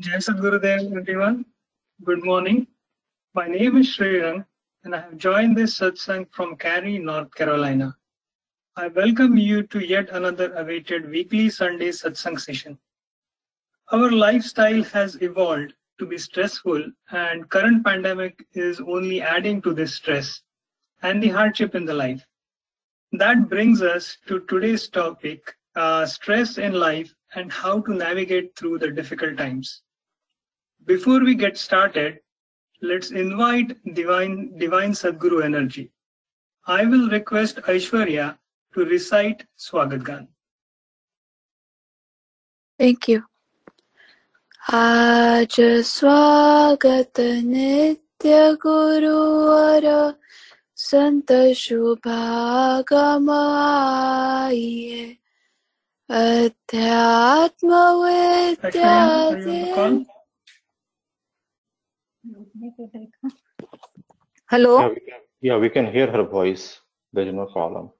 Jai Sadgurudev, everyone. Good morning. My name is Srirang, and I have joined this satsang from Cary, North Carolina. I welcome you to yet another awaited weekly Sunday satsang session. Our lifestyle has evolved to be stressful, and current pandemic is only adding to this stress and the hardship in the life. That brings us to today's topic, uh, stress in life and how to navigate through the difficult times. Before we get started, let's invite divine divine Sadguru energy. I will request Aishwarya to recite Swagat Gan. Thank you. आज स्वागत नित्य गुरुवर संत शुभागम आइए अध्यात्म विद्या Hello? Yeah we, can, yeah, we can hear her voice. There's no problem.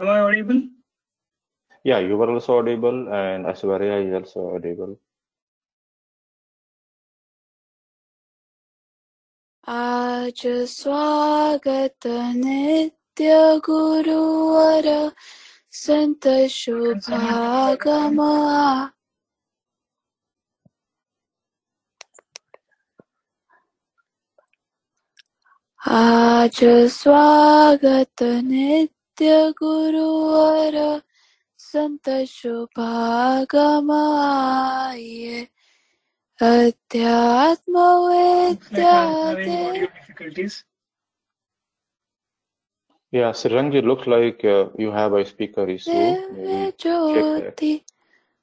Am I audible? Yeah, you were also audible, and Aishwarya is also audible. आज स्वागत नित्य गुरुवर संत शुभागमा आज स्वागत नित्य गुरुवर संत शुभागमाये अध्यात्म difficulties. Yeah, Srirang, you look like uh, you have a speaker issue.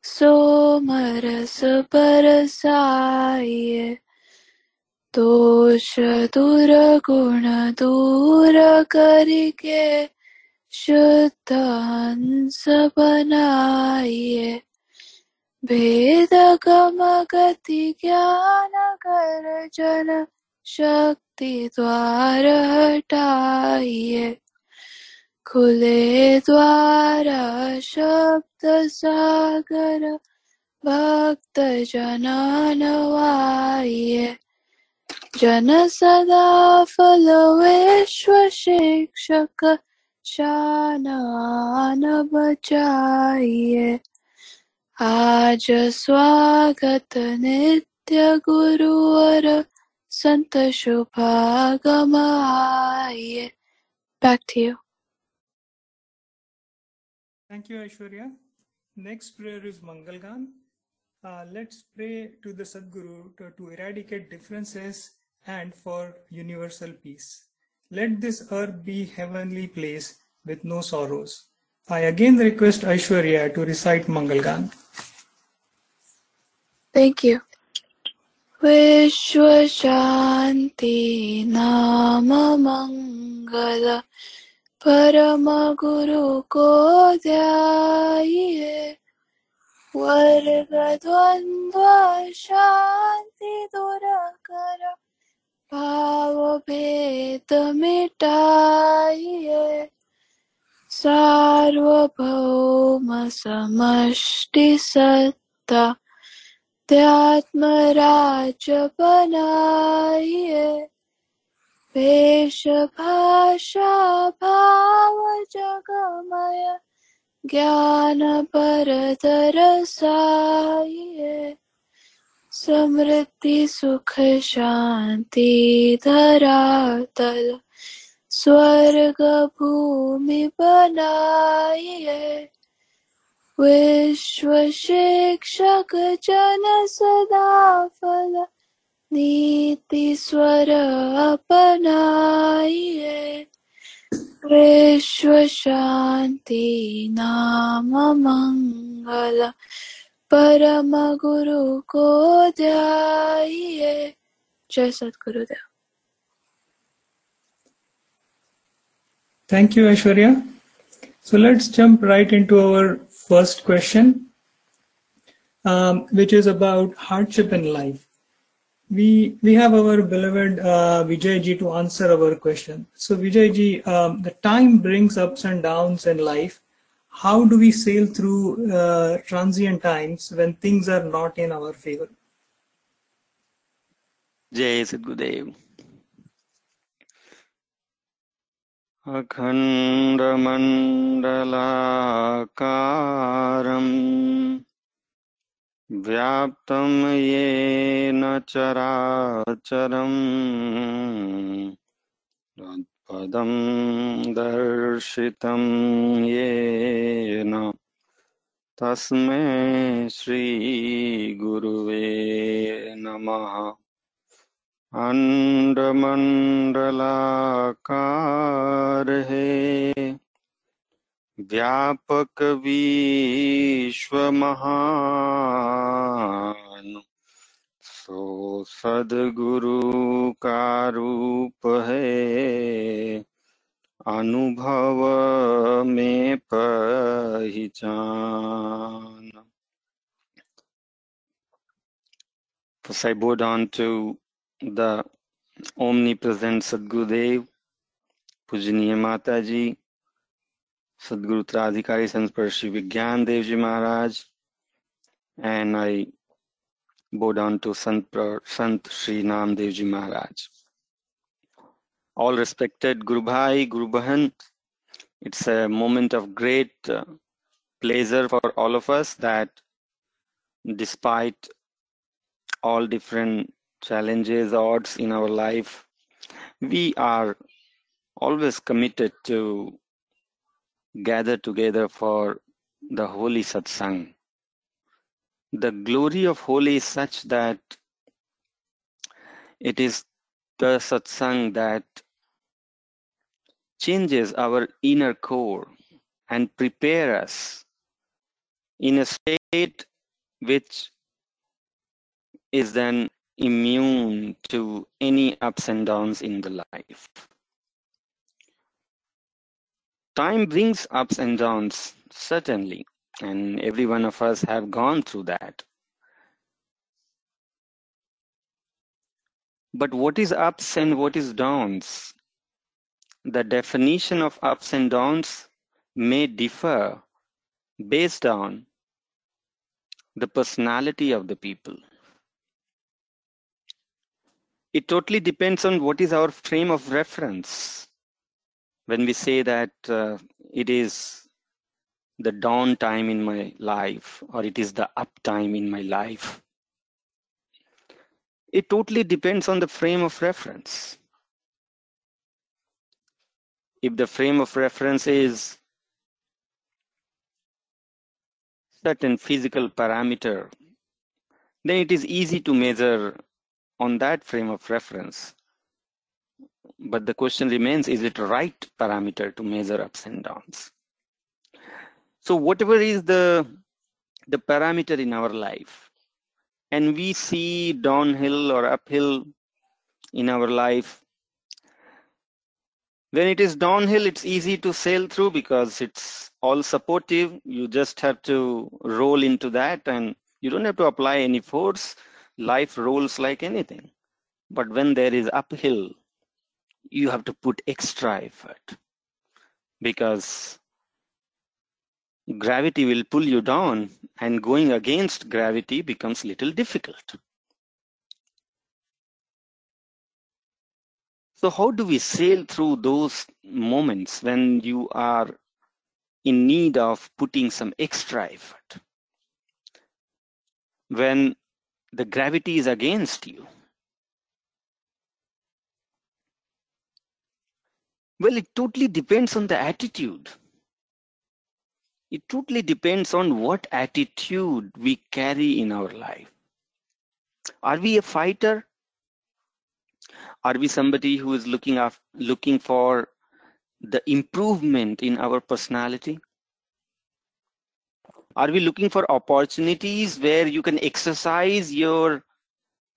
सोमरस बरसाए दोष दूर, गुण दूर करके शुद्ध हंस बनाइए। भेद गम गति ज्ञान कर जन शक्ति द्वार हटाइए। खुले द्वारा शब्द सागर, भक्त जनानवाइए जन सदा फल विश्व शिक्षक शान बचाइए आज स्वागत नित्य गुरुवर संत शुभागम आइए back thank you Aishwarya next prayer is Mangal let's pray to the Sadguru to eradicate differences and for universal peace. Let this earth be heavenly place with no sorrows. I again request Aishwarya to recite Mangalgan. Thank you. Vishwashanti Nama Mangala Parama Guru Ko Dhyaye Varga Dvandva Shanti Durakara भाव भेद मिटाइए। सार्वभौम समष्टि सत्ता अध्यात्मराज बनाइए। वेश भाषा भाव जगमय ज्ञान पर दरसाइए समृद्धि, सुख, शांति धरातल स्वर्ग भूमि बनाइए। विश्व शिक्षक जन सदा फल। नीति स्वर अपनाइए। विश्व शांति, नाम मंगल। परम गुरु को जय Satgurudev Thank you, Aishwarya. So let's jump right into our first question, um, which is about hardship in life. We we have our beloved uh, Vijayji to answer our question. So Vijayji, um, the time brings ups and downs in life, how do we sail through uh, transient times when things are not in our favor? जय सद्गुरुदेव अखण्डमण्डलाकारम् व्याप्तं येन चराचरम् तत्पदं दर्शितं येन। तस्मै श्रीगुरुवे नमः। अंडमंडलाकार है व्यापक सो सदगुरु का है। अनुभव में पहचान Thus I bowed on to the omnipresent Sadgurudev, Pujaniya Mataji, Sadguru Tradhikari Sansparshi Vigyan Devji Maharaj, and I bowed on to Sant, Sant Sri Nam Devji Maharaj. All respected Guru Bhai, Guru Bahan, it's a moment of great uh, pleasure for all of us that despite all different challenges, odds in our life, we are always committed to gather together for the holy satsang. The glory of holy is such that it is the satsang that changes our inner core and prepare us in a state which is then immune to any ups and downs in the life. Time brings ups and downs, certainly, and every one of us have gone through that. But what is ups and what is downs? The definition of ups and downs may differ based on the personality of the people. It totally depends on what is our frame of reference. When we say that uh, it is the down time in my life or it is the up time in my life, it totally depends on the frame of reference. If the frame of reference is certain physical parameter, then it is easy to measure on that frame of reference. But the question remains, is it right parameter to measure ups and downs? So whatever is the, the parameter in our life, and we see downhill or uphill in our life, when it is downhill, it's easy to sail through because it's all supportive. You just have to roll into that and you don't have to apply any force. Life rolls like anything. But when there is uphill, you have to put extra effort because gravity will pull you down and going against gravity becomes little difficult. So how do we sail through those moments when you are in need of putting some extra effort? When the gravity is against you? Well, it totally depends on the attitude. It totally depends on what attitude we carry in our life. Are we a fighter? Are we somebody who is looking af- looking for the improvement in our personality? Are we looking for opportunities where you can exercise your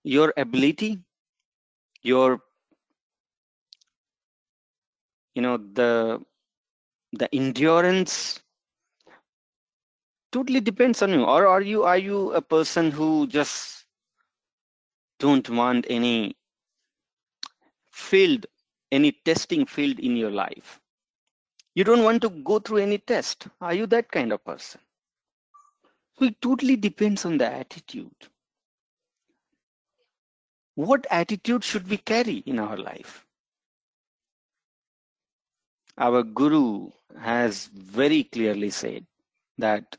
your ability, your you know the the endurance totally depends on you or are you are you a person who just don't want any field any testing field in your life You don't want to go through any test. Are you that kind of person? So it totally depends on the attitude. What attitude should we carry in our life? Our Guru has very clearly said that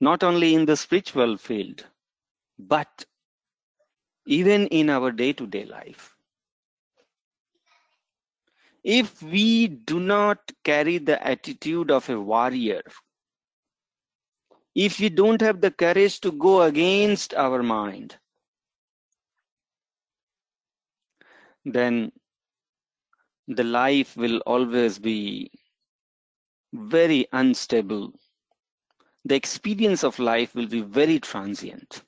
not only in the spiritual field, but even in our day to day life. If we do not carry the attitude of a warrior, if we don't have the courage to go against our mind, then the life will always be very unstable. The experience of life will be very transient.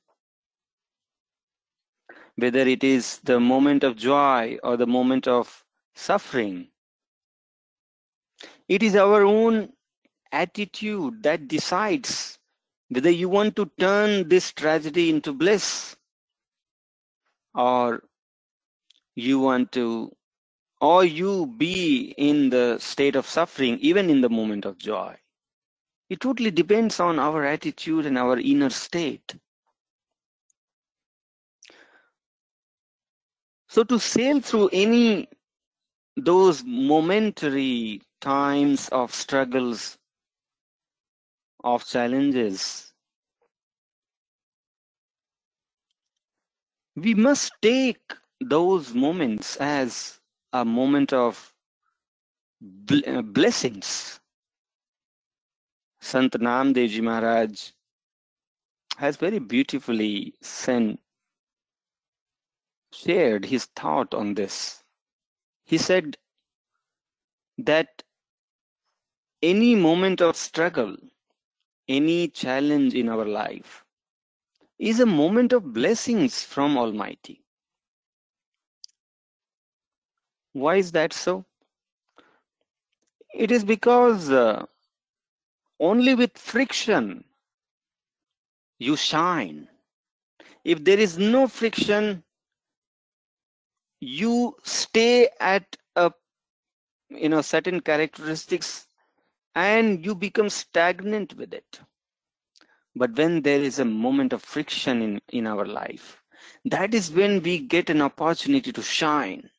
Whether it is the moment of joy or the moment of suffering, it is our own attitude that decides whether you want to turn this tragedy into bliss or you want to or you be in the state of suffering even in the moment of joy. It totally depends on our attitude and our inner state so to sail through any those momentary times of struggles of challenges we must take those moments as a moment of bl- uh, blessings. Sant Namdevji Maharaj has very beautifully sent, shared his thought on this. He said that any moment of struggle, any challenge in our life is a moment of blessings from Almighty. Why is that so? It is because uh, only with friction you shine. If there is no friction, you stay at a you know certain characteristics and you become stagnant with it. But when there is a moment of friction in, in our life, that is when we get an opportunity to shine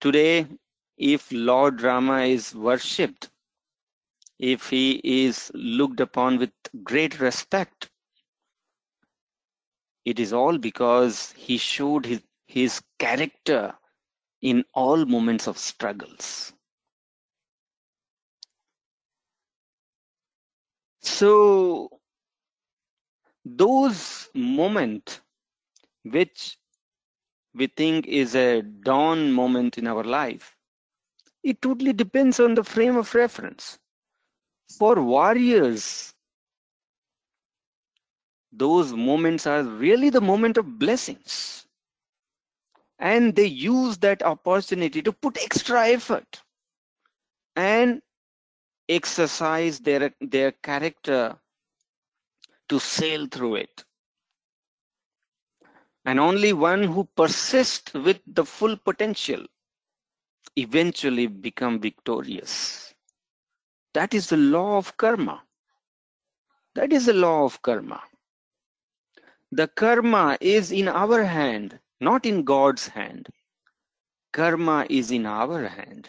Today, if Lord Rama is worshipped, if he is looked upon with great respect, it is all because he showed his, his character in all moments of struggles. So, those moments which we think is a dawn moment in our life. It totally depends on the frame of reference. For warriors, those moments are really the moment of blessings. And they use that opportunity to put extra effort and exercise their, their character to sail through it. And only one who persists with the full potential eventually become victorious. That is the law of karma. That is the law of karma. The karma is in our hand not in god's hand. Karma is in our hand.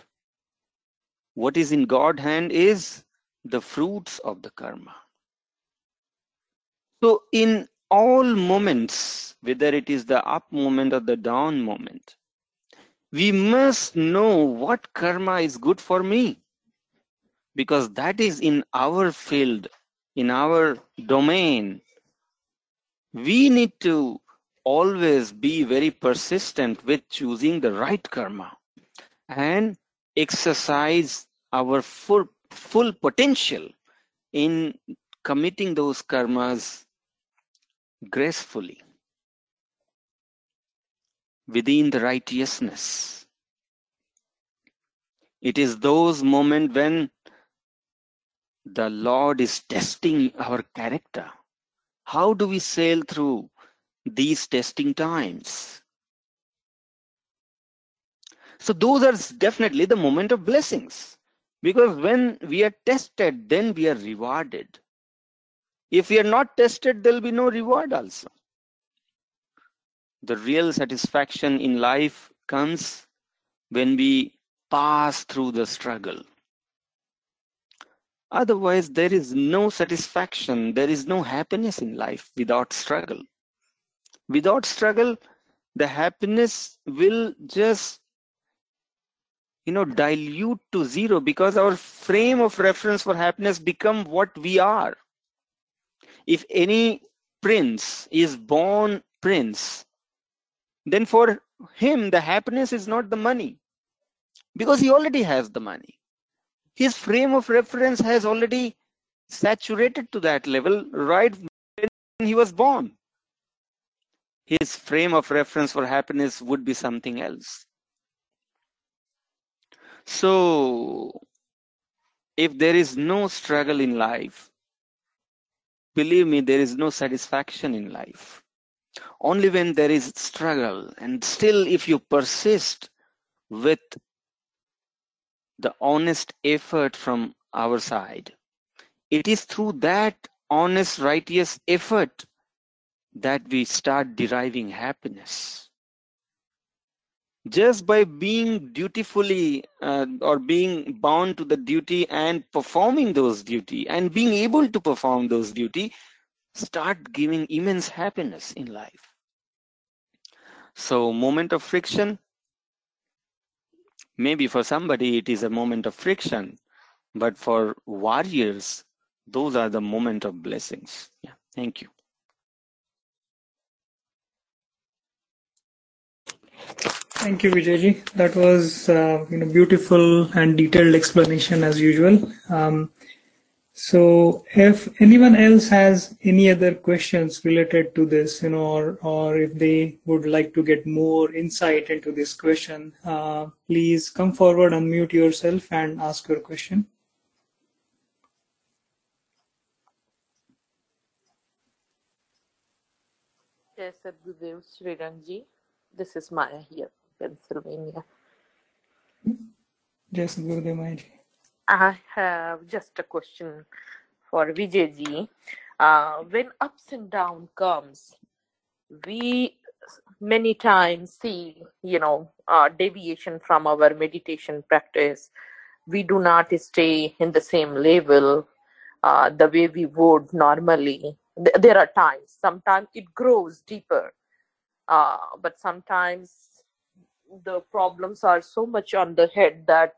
What is in god's hand is the fruits of the karma. So in all moments, whether it is the up moment or the down moment, we must know what karma is good for me. Because that is in our field, in our domain. We need to always be very persistent with choosing the right karma and exercise our full, full potential in committing those karmas gracefully within the righteousness. It is those moments when the Lord is testing our character. How do we sail through these testing times? So those are definitely the moment of blessings. Because when we are tested, then we are rewarded. If we are not tested, there'll be no reward also. The real satisfaction in life comes when we pass through the struggle. Otherwise, there is no satisfaction, there is no happiness in life without struggle. Without struggle, the happiness will just you know dilute to zero because our frame of reference for happiness become what we are. If any prince is born prince then for him the happiness is not the money because he already has the money. His frame of reference has already saturated to that level right when he was born his frame of reference for happiness would be something else. So if there is no struggle in life believe me there is no satisfaction in life. Only when there is struggle and still if you persist with the honest effort from our side it is through that honest righteous effort that we start deriving happiness. Just by being dutifully uh, or being bound to the duty and performing those duty and being able to perform those duty start giving immense happiness in life. So moment of friction? Maybe for somebody it is a moment of friction but for warriors those are the moment of blessings. Yeah thank you Thank you, Vijayji. That was uh, you know beautiful and detailed explanation as usual. Um, so, if anyone else has any other questions related to this, you know, or or if they would like to get more insight into this question, uh, please come forward, unmute yourself, and ask your question. Yes, Sadhgurudev Srirangji. This is Maya here, Pennsylvania. Yes, Gurudev Maharaj. I have just a question for Vijayji. Uh, when ups and down comes, we many times see, you know, uh, deviation from our meditation practice. We do not stay in the same level uh, the way we would normally. Th- there are times, sometimes it grows deeper, uh, but sometimes the problems are so much on the head that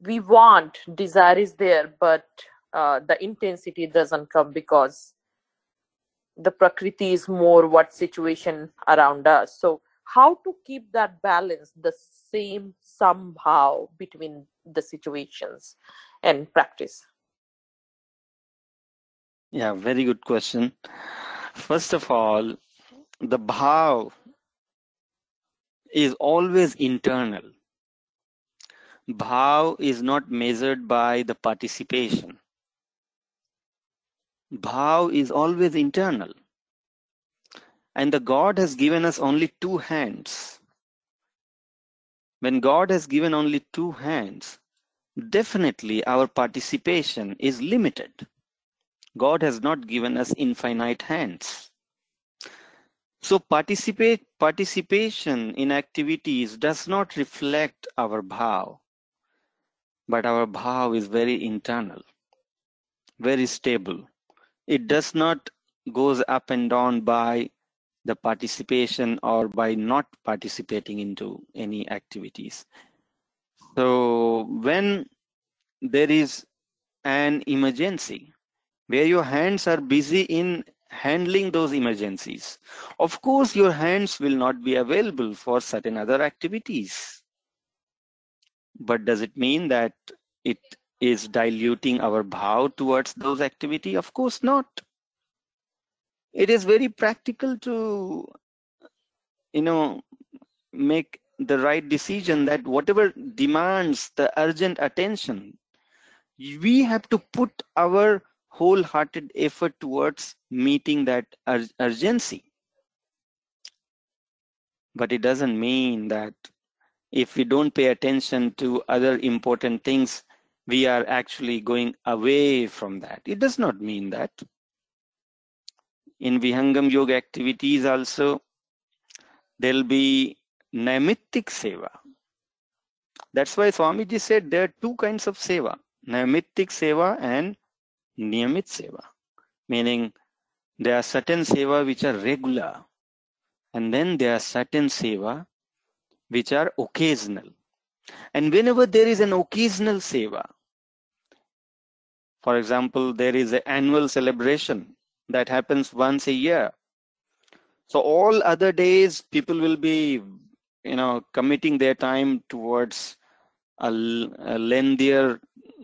we want desire is there but uh, the intensity doesn't come because the prakriti is more what situation around us. So how to keep that balance the same somehow between the situations and practice? Yeah very good question. First of all the bhav is always internal. Bhav is not measured by the participation. Bhav is always internal. And the god has given us only two hands. When god has given only two hands definitely our participation is limited. God has not given us infinite hands so participate participation in activities does not reflect our bhav but our bhav is very internal very stable. It does not goes up and down by the participation or by not participating into any activities. So when there is an emergency where your hands are busy in handling those emergencies. Of course your hands will not be available for certain other activities. But does it mean that it is diluting our bhav towards those activity? Of course not. It is very practical to you know make the right decision that whatever demands the urgent attention we have to put our wholehearted effort towards meeting that ur- urgency but it doesn't mean that if we don't pay attention to other important things, we are actually going away from that. It does not mean that. In Vihangam Yoga activities also, there'll be Naimittik Seva. That's why Swamiji said there are two kinds of Seva, Naimittik Seva and Niyamit Seva, meaning there are certain Seva which are regular, and then there are certain Seva which are occasional. And whenever there is an occasional seva, for example, there is an annual celebration that happens once a year. So all other days, people will be, you know, committing their time towards a, a lengthier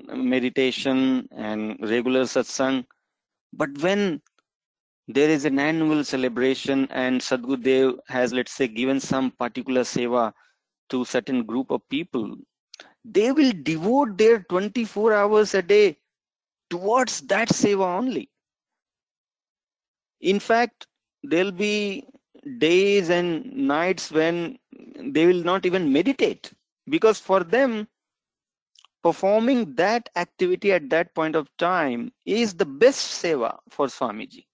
meditation and regular satsang. But when there is an annual celebration and Sadgurudev has, let's say, given some particular seva to certain group of people, they will devote their 24 hours a day towards that seva only. In fact, there'll be days and nights when they will not even meditate because for them, performing that activity at that point of time is the best seva for Swamiji.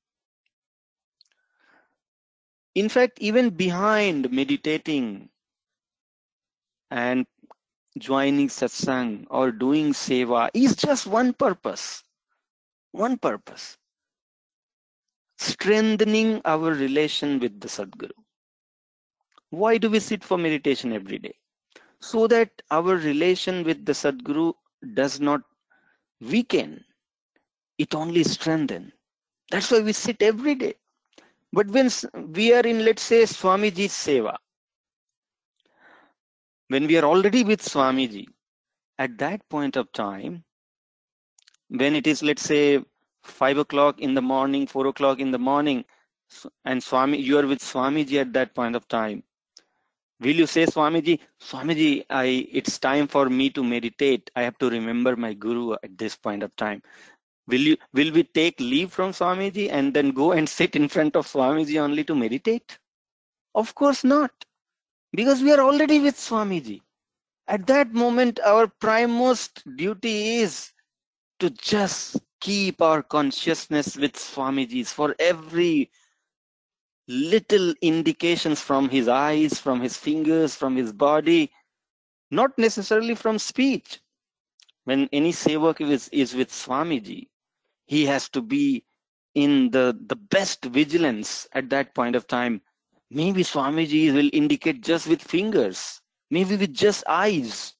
In fact, even behind meditating and joining satsang or doing seva is just one purpose. One purpose. Strengthening our relation with the Sadguru. Why do we sit for meditation every day? So that our relation with the Sadguru does not weaken, it only strengthens. That's why we sit every day. But when we are in, let's say, Swamiji's Seva, when we are already with Swamiji, at that point of time, when it is, let's say, five o'clock in the morning, four o'clock in the morning, and Swami, you are with Swamiji at that point of time. Will you say, Swamiji, Swamiji, I, it's time for me to meditate. I have to remember my Guru at this point of time. Will you will we take leave from swamiji and then go and sit in front of swamiji only to meditate? Of course not. Because we are already with swamiji. At that moment our primemost duty is to just keep our consciousness with swamiji's for every little indications from his eyes from his fingers from his body not necessarily from speech. When any sevak is, is with swamiji he has to be in the the best vigilance at that point of time. Maybe swamiji will indicate just with fingers maybe with just eyes.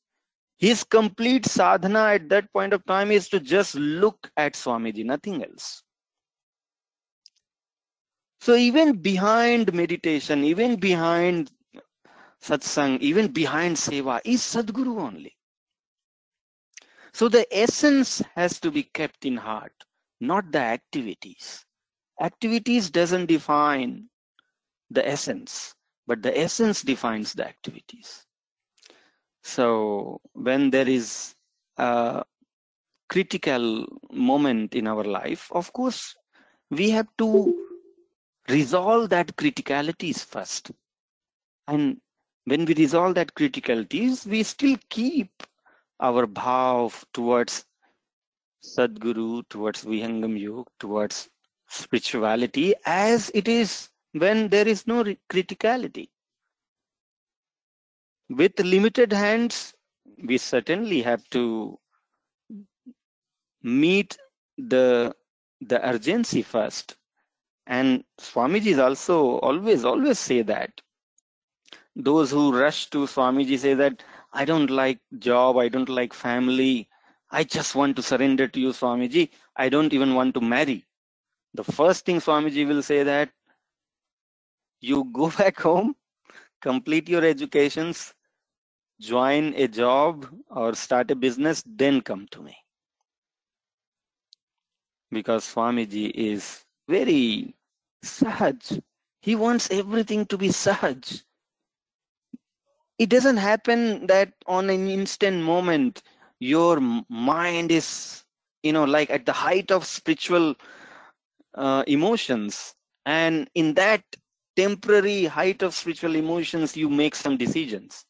His complete sadhana at that point of time is to just look at swamiji nothing else so even behind meditation even behind satsang even behind seva is sadguru only so the essence has to be kept in heart not the activities. Activities doesn't define the essence, but the essence defines the activities. So when there is a critical moment in our life, of course, we have to resolve that criticalities first. And when we resolve that criticalities, we still keep our bhav towards Sadguru, towards Vihangam Yoga, towards spirituality as it is when there is no criticality. With limited hands, we certainly have to meet the the urgency first. And Swamiji also always, always say that. Those who rush to Swamiji say that, I don't like job, I don't like family, I just want to surrender to you, Swamiji. I don't even want to marry. The first thing Swamiji will say that you go back home, complete your educations, join a job or start a business, then come to me. Because Swamiji is very sahaj. He wants everything to be sahaj. It doesn't happen that on an instant moment your mind is you know like at the height of spiritual uh, emotions and in that temporary height of spiritual emotions you make some decisions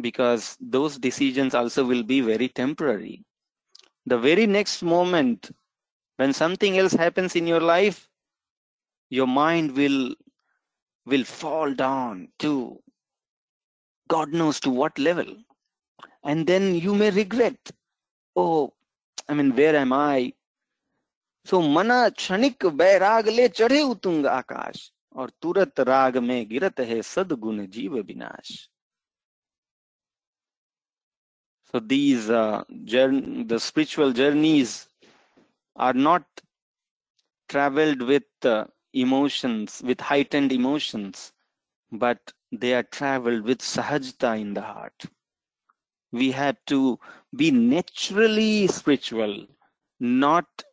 because those decisions also will be very temporary. The very next moment, when something else happens in your life, your mind will will fall down to God knows to what level. And then you may regret, oh, I mean, where am I? So मना क्षणिक बैराग ले चढ़े उतुंग आकाश और तुरत राग में गिरत है सदगुण जीव विनाश so these uh, journey, the spiritual journeys are not traveled with uh, emotions with heightened emotions but they are traveled with sahajta in the heart we have to be naturally spiritual not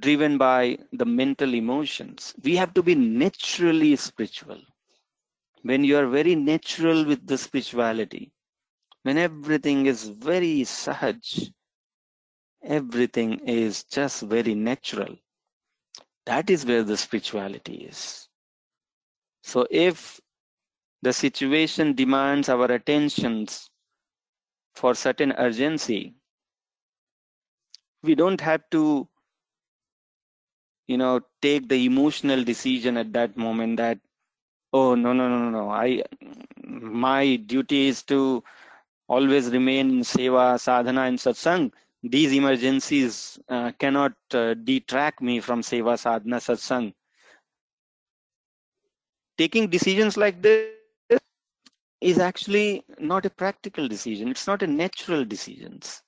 driven by the mental emotions. We have to be naturally spiritual. When you are very natural with the spirituality, when everything is very sahaj, everything is just very natural, that is where the spirituality is. So if the situation demands our attentions for certain urgency, we don't have to you know take the emotional decision at that moment that oh no no no no i my duty is to always remain in seva sadhana and satsang these emergencies uh, cannot uh, detract me from seva sadhana satsang. Taking decisions like this is actually not a practical decision. It's not a natural decisions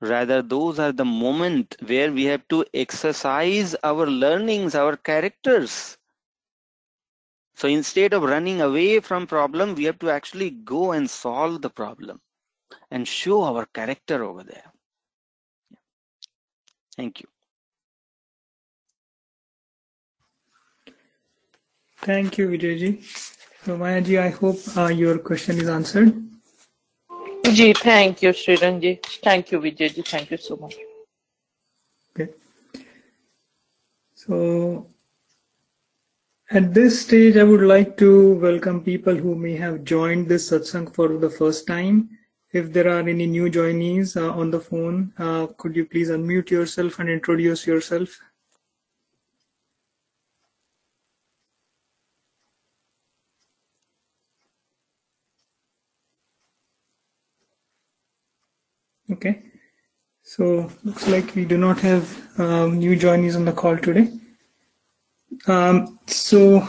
Rather, those are the moment where we have to exercise our learnings, our characters. So instead of running away from problem, we have to actually go and solve the problem and show our character over there. Thank you. Thank you, Vijayji. So Mayaji, I hope uh, your question is answered. Ji, thank you, Sriran ji. Thank you, Vijayji. Thank you so much. Okay. So at this stage, I would like to welcome people who may have joined this satsang for the first time. If there are any new joinees uh, on the phone, uh, could you please unmute yourself and introduce yourself? Okay. So looks like we do not have um, new joinees on the call today. Um, so,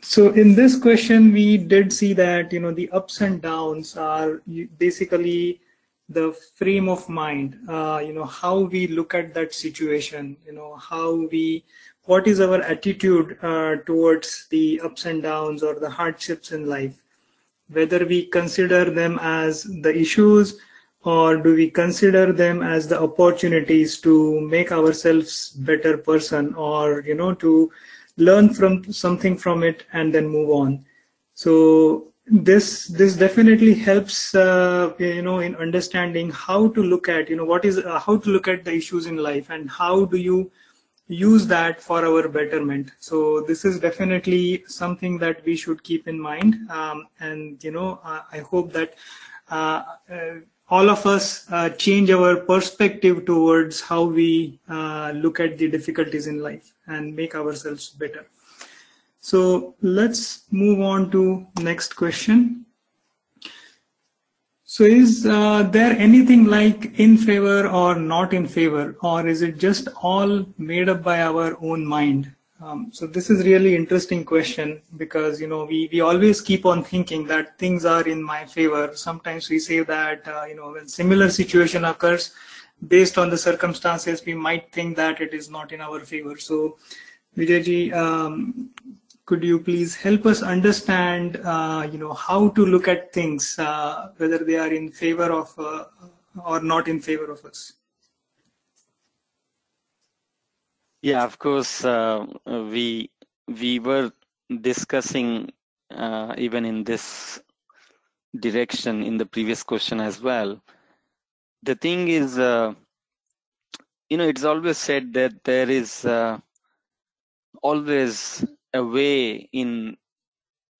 so in this question, we did see that you know the ups and downs are basically the frame of mind. Uh, you know how we look at that situation. You know how we, what is our attitude uh, towards the ups and downs or the hardships in life. Whether we consider them as the issues or do we consider them as the opportunities to make ourselves better person or you know to learn from something from it and then move on. So this this definitely helps uh, you know in understanding how to look at you know what is uh, how to look at the issues in life and how do you use that for our betterment. So this is definitely something that we should keep in mind. Um, and you know I, I hope that uh, uh all of us uh, change our perspective towards how we uh, look at the difficulties in life and make ourselves better. So let's move on to next question. So is uh, there anything like in favor or not in favor or is it just all made up by our own mind um, so this is really interesting question because you know we, we always keep on thinking that things are in my favor. Sometimes we say that uh, you know when similar situation occurs, based on the circumstances, we might think that it is not in our favor. So Vijayji, um, could you please help us understand uh, you know how to look at things, uh, whether they are in favor of uh, or not in favor of us? Yeah, of course, uh, we we were discussing uh, even in this direction in the previous question as well. The thing is, uh, you know, it's always said that there is uh, always a way in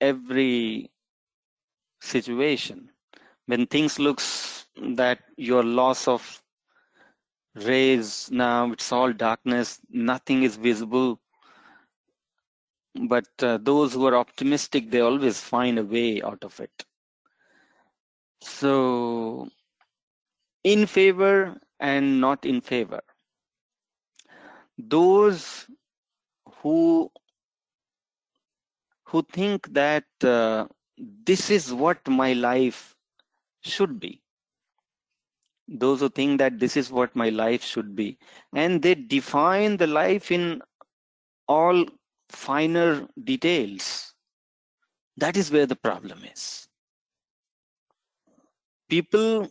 every situation when things looks that your loss of rays now it's all darkness nothing is visible. But uh, those who are optimistic they always find a way out of it. So in favor and not in favor. Those who who think that uh, this is what my life should be those who think that this is what my life should be. And they define the life in all finer details. That is where the problem is. People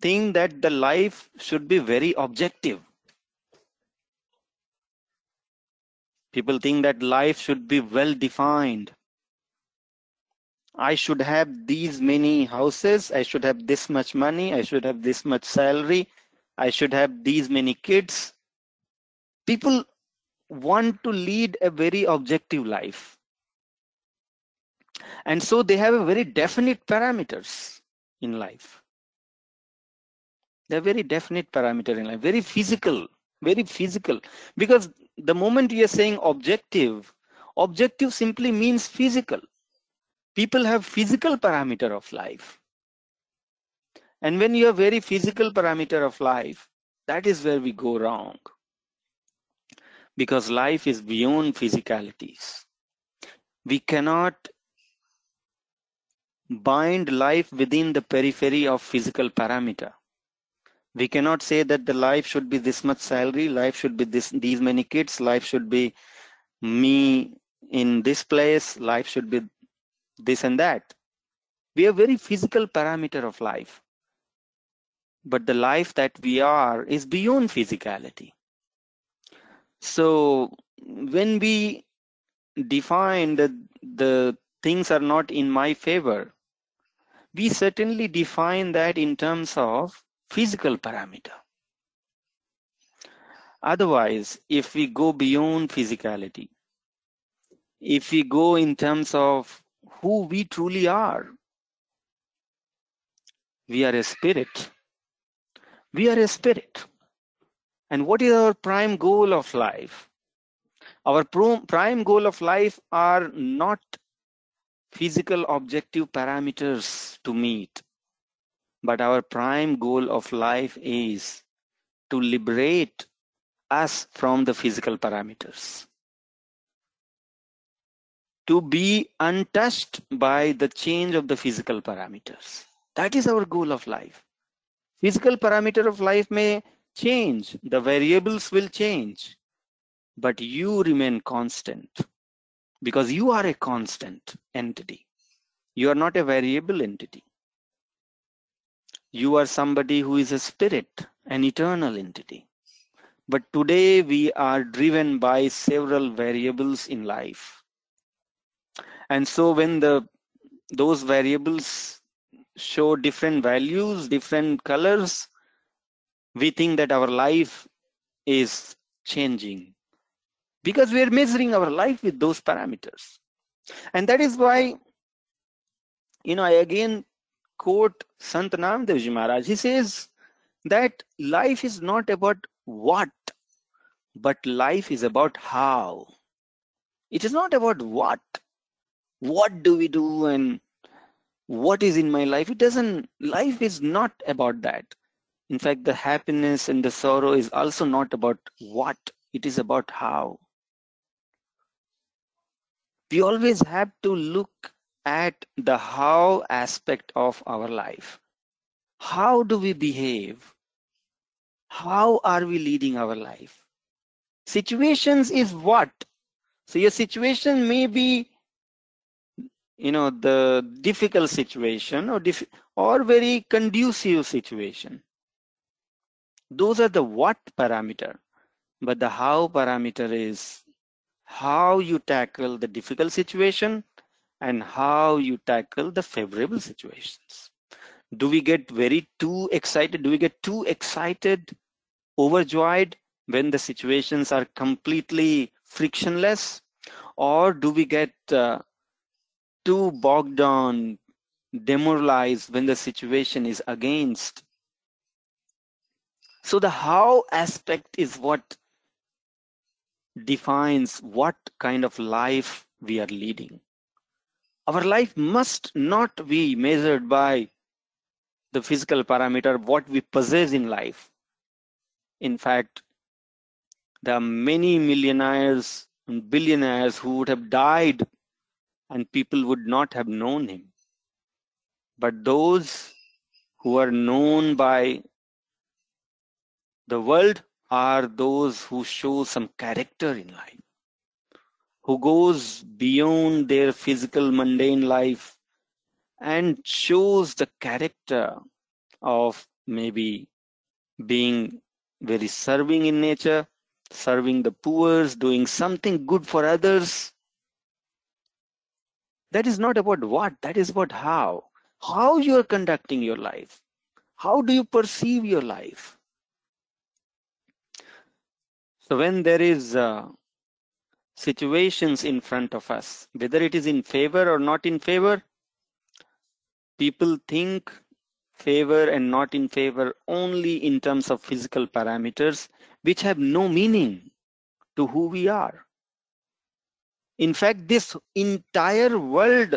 think that the life should be very objective. People think that life should be well defined I should have these many houses. I should have this much money. I should have this much salary. I should have these many kids. People want to lead a very objective life. And so they have a very definite parameters in life. They're very definite parameter in life, very physical, very physical. Because the moment you are saying objective, objective simply means physical people have physical parameter of life. And when you have very physical parameter of life that is where we go wrong. Because life is beyond physicalities. We cannot bind life within the periphery of physical parameter. We cannot say that the life should be this much salary life should be this these many kids life should be me in this place life should be this and that. We have very physical parameter of life. But the life that we are is beyond physicality. So when we define that the things are not in my favor, we certainly define that in terms of physical parameter. Otherwise, if we go beyond physicality, if we go in terms of who we truly are. We are a spirit. We are a spirit. And what is our prime goal of life? Our prime goal of life are not physical objective parameters to meet, but our prime goal of life is to liberate us from the physical parameters to be untouched by the change of the physical parameters. That is our goal of life. Physical parameter of life may change, the variables will change, but you remain constant because you are a constant entity. You are not a variable entity. You are somebody who is a spirit, an eternal entity. But today we are driven by several variables in life and so when the those variables show different values different colors we think that our life is changing because we are measuring our life with those parameters. And that is why you know i again quote sant namdevji maharaj. He says that life is not about what but life is about how. It is not about what what do we do and what is in my life? It doesn't life is not about that. In fact the happiness and the sorrow is also not about what it is about how. We always have to look at the how aspect of our life. How do we behave? How are we leading our life? Situations is what? So your situation may be you know the difficult situation or diff or very conducive situation. Those are the what parameter but the how parameter is how you tackle the difficult situation and how you tackle the favorable situations. Do we get very too excited? Do we get too excited overjoyed when the situations are completely frictionless? Or do we get uh, too bogged down demoralized when the situation is against. So the how aspect is what defines what kind of life we are leading. Our life must not be measured by the physical parameter, what we possess in life. In fact, there are many millionaires and billionaires who would have died and people would not have known him. But those who are known by the world are those who show some character in life, who goes beyond their physical mundane life and shows the character of maybe being very serving in nature, serving the poor, doing something good for others. That is not about what, that is about how. How you are conducting your life. How do you perceive your life? So when there is uh, situations in front of us, whether it is in favor or not in favor, people think favor and not in favor only in terms of physical parameters, which have no meaning to who we are. In fact, this entire world,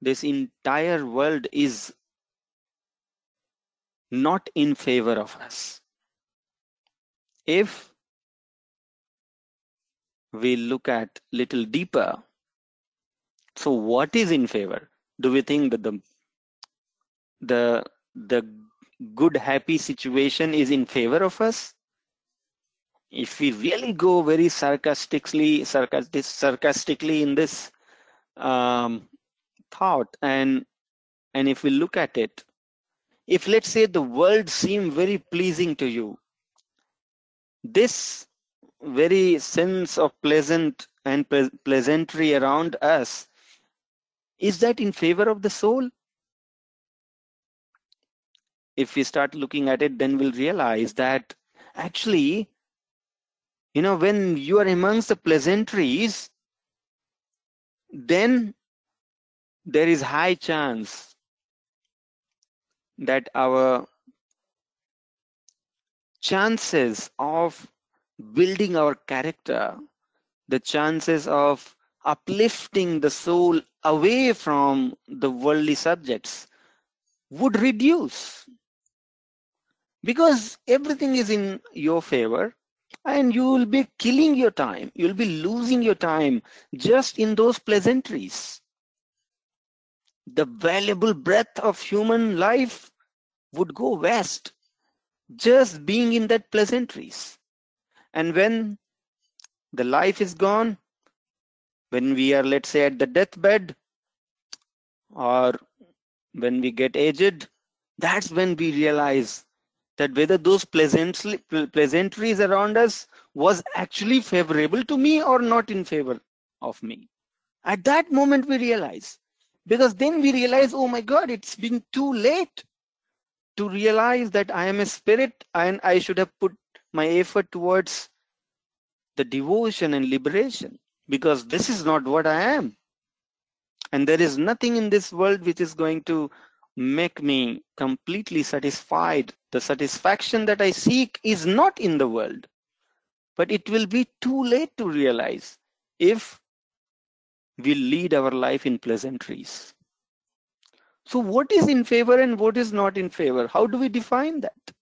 this entire world is not in favor of us. If we look at little deeper, so what is in favor? Do we think that the the the good happy situation is in favor of us? If we really go very sarcastically sarcastic, sarcastically in this um, thought and and if we look at it, if let's say the world seem very pleasing to you, this very sense of pleasant and ple- pleasantry around us is that in favor of the soul? If we start looking at it then we'll realize that actually you know when you are amongst the pleasantries then there is high chance that our chances of building our character, the chances of uplifting the soul away from the worldly subjects would reduce. Because everything is in your favor and you will be killing your time. You'll be losing your time just in those pleasantries. The valuable breath of human life would go west just being in that pleasantries. And when the life is gone when we are let's say at the deathbed or when we get aged that's when we realize that whether those pleasantly, pleasantries around us was actually favorable to me or not in favor of me at that moment we realize because then we realize oh my god it's been too late to realize that i am a spirit and i should have put my effort towards the devotion and liberation because this is not what I am. And there is nothing in this world which is going to make me completely satisfied. The satisfaction that I seek is not in the world. But it will be too late to realize if we lead our life in pleasantries. So, what is in favor and what is not in favor? How do we define that?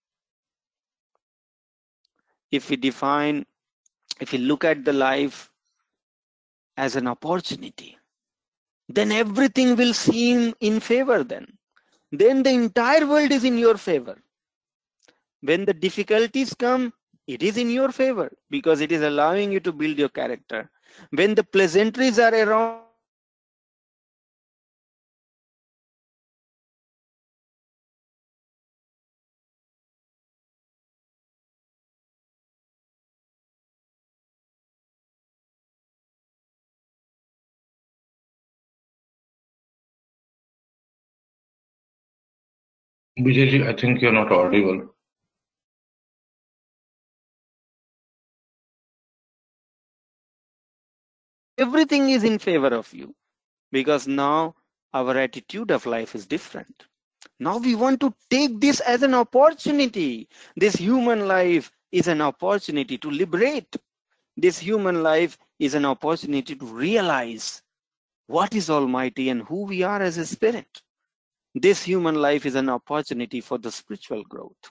If we define, if we look at the life as an opportunity, then everything will seem in favor then. Then the entire world is in your favor. When the difficulties come, it is in your favor because it is allowing you to build your character. When the pleasantries are around, Vijayji, I think you're not audible. Everything is in favor of you because now our attitude of life is different. Now we want to take this as an opportunity. This human life is an opportunity to liberate. This human life is an opportunity to realize what is Almighty and who we are as a spirit. This human life is an opportunity for the spiritual growth.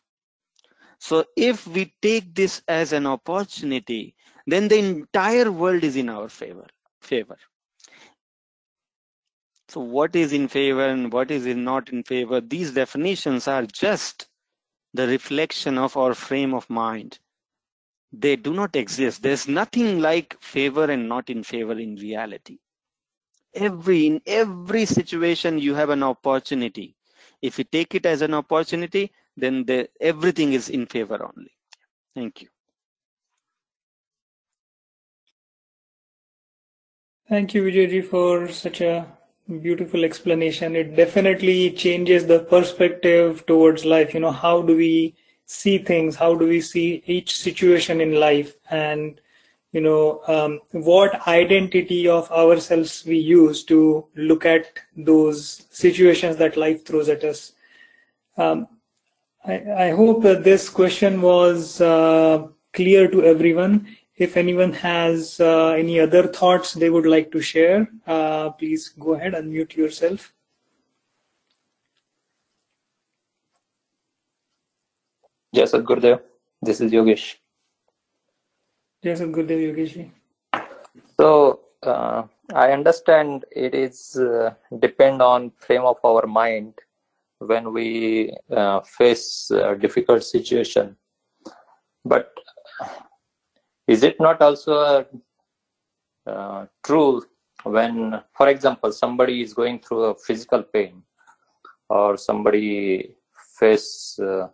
So if we take this as an opportunity, then the entire world is in our favor. Favor. So what is in favor and what is not in favor? These definitions are just the reflection of our frame of mind. They do not exist. There's nothing like favor and not in favor in reality. Every in every situation you have an opportunity. If you take it as an opportunity, then the, everything is in favor only. Thank you. Thank you, Vijayji, for such a beautiful explanation. It definitely changes the perspective towards life. You know, how do we see things? How do we see each situation in life? And, you know, um, what identity of ourselves we use to look at those situations that life throws at us. Um, I, I, hope that this question was uh, clear to everyone. If anyone has uh, any other thoughts they would like to share, uh, please go ahead and mute yourself. Yes, Gurudev. This is Yogesh. Yes, Gurudev Yogesh. So uh, I understand it is uh, depend on frame of our mind when we uh, face a difficult situation. But is it not also uh, true when, for example, somebody is going through a physical pain or somebody face uh,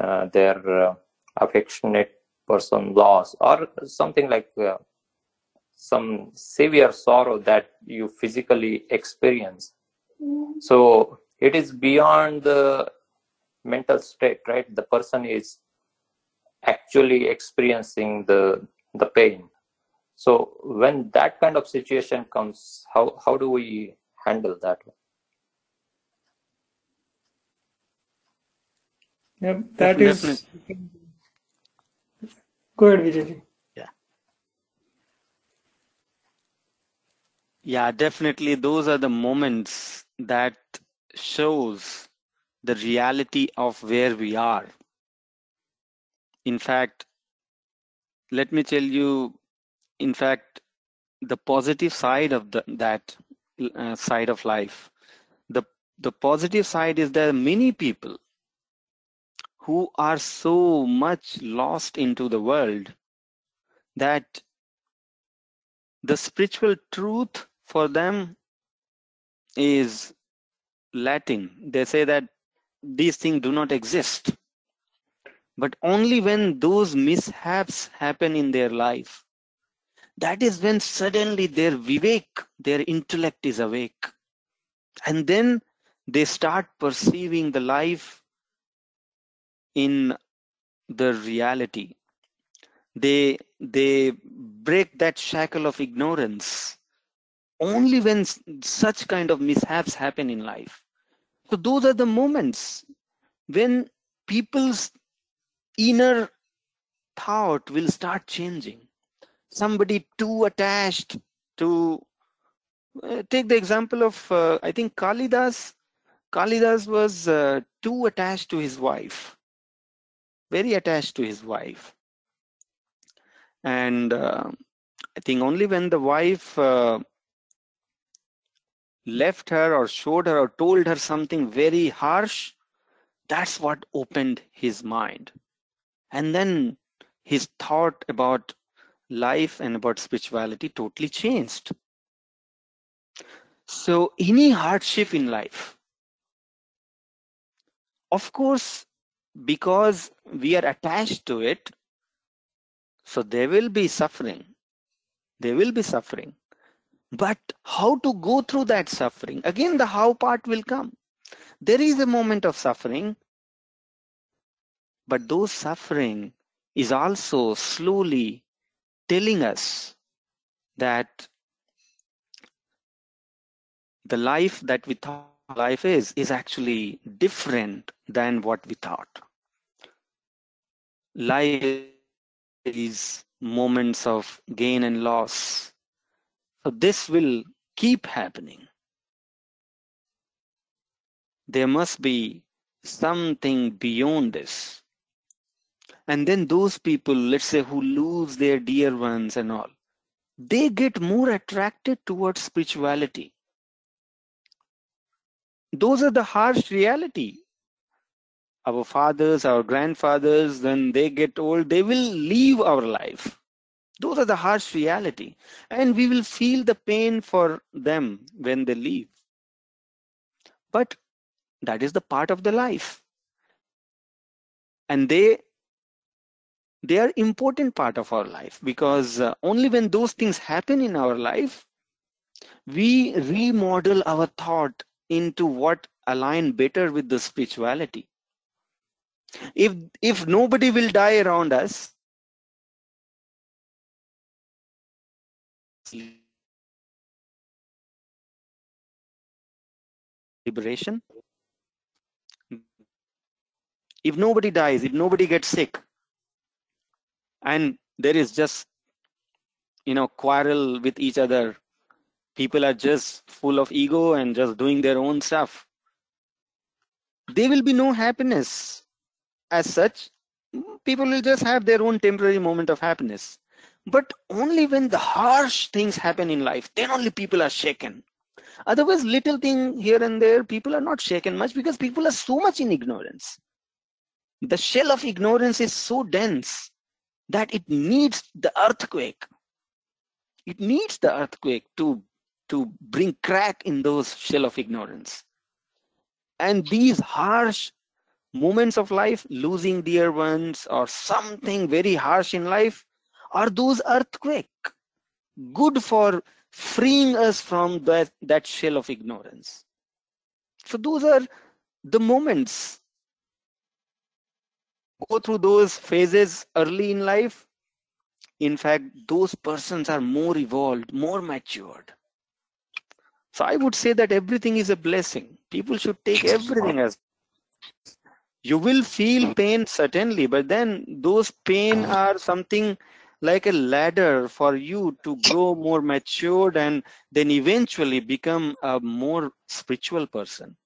uh their uh, affectionate person loss or something like uh, some severe sorrow that you physically experience. So it is beyond the mental state, right? The person is actually experiencing the the pain. So when that kind of situation comes how how do we handle that yeah that is go ahead vijay yeah. Yeah definitely those are the moments that shows the reality of where we are in fact let me tell you in fact the positive side of the, that uh, side of life the the positive side is there are many people who are so much lost into the world that the spiritual truth for them is Latin. They say that these things do not exist. But only when those mishaps happen in their life, that is when suddenly their vivek, their intellect is awake. And then they start perceiving the life in the reality. They, they break that shackle of ignorance only when such kind of mishaps happen in life. So those are the moments when people's inner thought will start changing. Somebody too attached to uh, take the example of uh, I think Kalidas. Kalidas was uh, too attached to his wife, very attached to his wife, and uh, I think only when the wife uh, left her or showed her or told her something very harsh, that's what opened his mind and then his thought about life and about spirituality totally changed. So any hardship in life, of course, because we are attached to it, so there will be suffering. There will be suffering. But how to go through that suffering? Again, the how part will come. There is a moment of suffering, but those suffering is also slowly telling us that the life that we thought life is is actually different than what we thought. Life is moments of gain and loss. So this will keep happening. There must be something beyond this and then those people let's say who lose their dear ones and all they get more attracted towards spirituality. Those are the harsh reality. Our fathers our grandfathers when they get old they will leave our life. Those are the harsh reality. And we will feel the pain for them when they leave. But that is the part of the life. And they they are important part of our life because uh, only when those things happen in our life we remodel our thought into what align better with the spirituality. If if nobody will die around us liberation. If nobody dies if nobody gets sick and there is just you know quarrel with each other. People are just full of ego and just doing their own stuff. There will be no happiness. As such people will just have their own temporary moment of happiness. But only when the harsh things happen in life then only people are shaken. Otherwise little thing here and there people are not shaken much because people are so much in ignorance. The shell of ignorance is so dense that it needs the earthquake. It needs the earthquake to to bring crack in those shell of ignorance. And these harsh moments of life losing dear ones or something very harsh in life are those earthquake good for freeing us from that, that shell of ignorance. So those are the moments go through those phases early in life. In fact those persons are more evolved more matured. So i would say that everything is a blessing. People should take everything as you will feel pain certainly but then those pain uh-huh. are something like a ladder for you to grow more matured and then eventually become a more spiritual person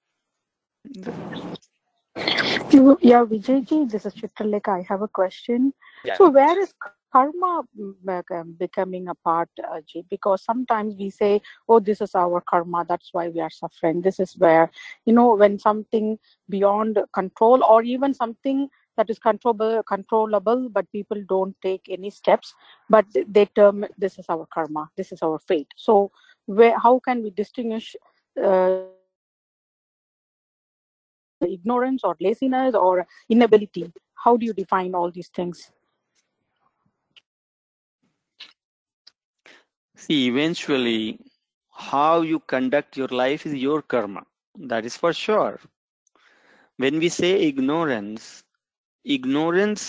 Yeah, Vijayji, this is Chitralekha. I have a question. Yeah. So, where is karma um, becoming a part, uh, Ji? Because sometimes we say, oh, this is our karma, that's why we are suffering. This is where, you know, when something beyond control or even something that is controllable, controllable but people don't take any steps, but they term this is our karma, this is our fate. So, where how can we distinguish? Uh, ignorance or laziness or inability how do you define all these things See, eventually, how you conduct your life is your karma. That is for sure. When we say ignorance, ignorance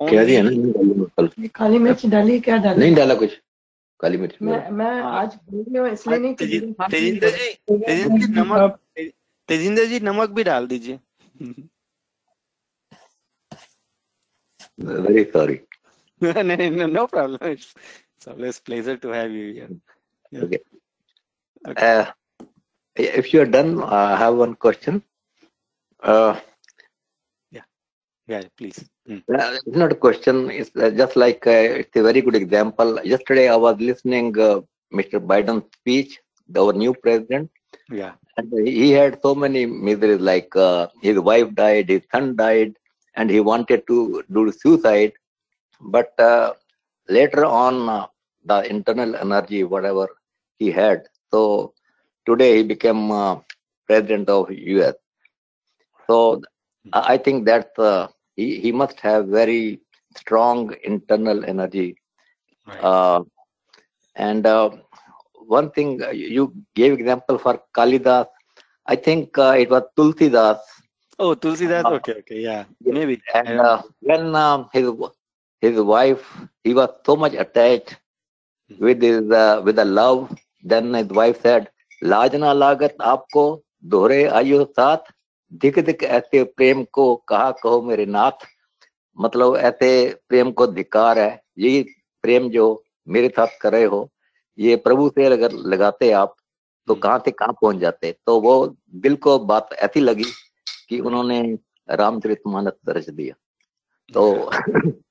क्या दिया ना only नहीं डाली मैं कल ये काली मिर्च डाली क्या डाली नहीं डाला कुछ काली मिर्च मैं मेरा मैं आज भूल गई हूँ इसलिए नहीं कि तेजिन- मेरे हाथ में तेजिंदर जी तेजिंदर जी नमक तेजिंदर जी नमक भी डाल दीजिए very sorry no, no, no, no problem. It's, it's always pleasure to have you here. Yeah. Okay. Okay. Uh, if you are done, I have one question. Uh, Yeah, please. Mm. uh, it's not a question. It's uh, just like uh, it's a very good example. Yesterday, I was listening uh, Mr. Biden's speech, our new president, Yeah. and he had so many miseries. Like uh, his wife died, his son died, and he wanted to do suicide. But uh, later on, uh, the internal energy, whatever he had, so today he became uh, president of US. So I think that uh, he, he must have very strong internal energy. Right. Uh, and uh, one thing uh, you gave example for Kalidas. I think uh, it was Tulsidas. oh, Tulsidas. uh, Okay, okay. Yeah, Yes. maybe. And uh, when um, his his wife, he was so much attached Mhm. with his uh, with the love. Then his wife said, ना लागत आपको दोहरे आयो साथ धिक धिक ऐसे प्रेम को कहा कहो मेरे नाथ मतलब ऐसे प्रेम को धिकार है यही प्रेम जो मेरे साथ कर हो ये प्रभु से अगर लगाते आप तो हम्म। कहाँ से कहाँ पहुँच जाते? तो वो दिल को बात ऐसी लगी कि उन्होंने रामचरितमानस दर्ज दिया। तो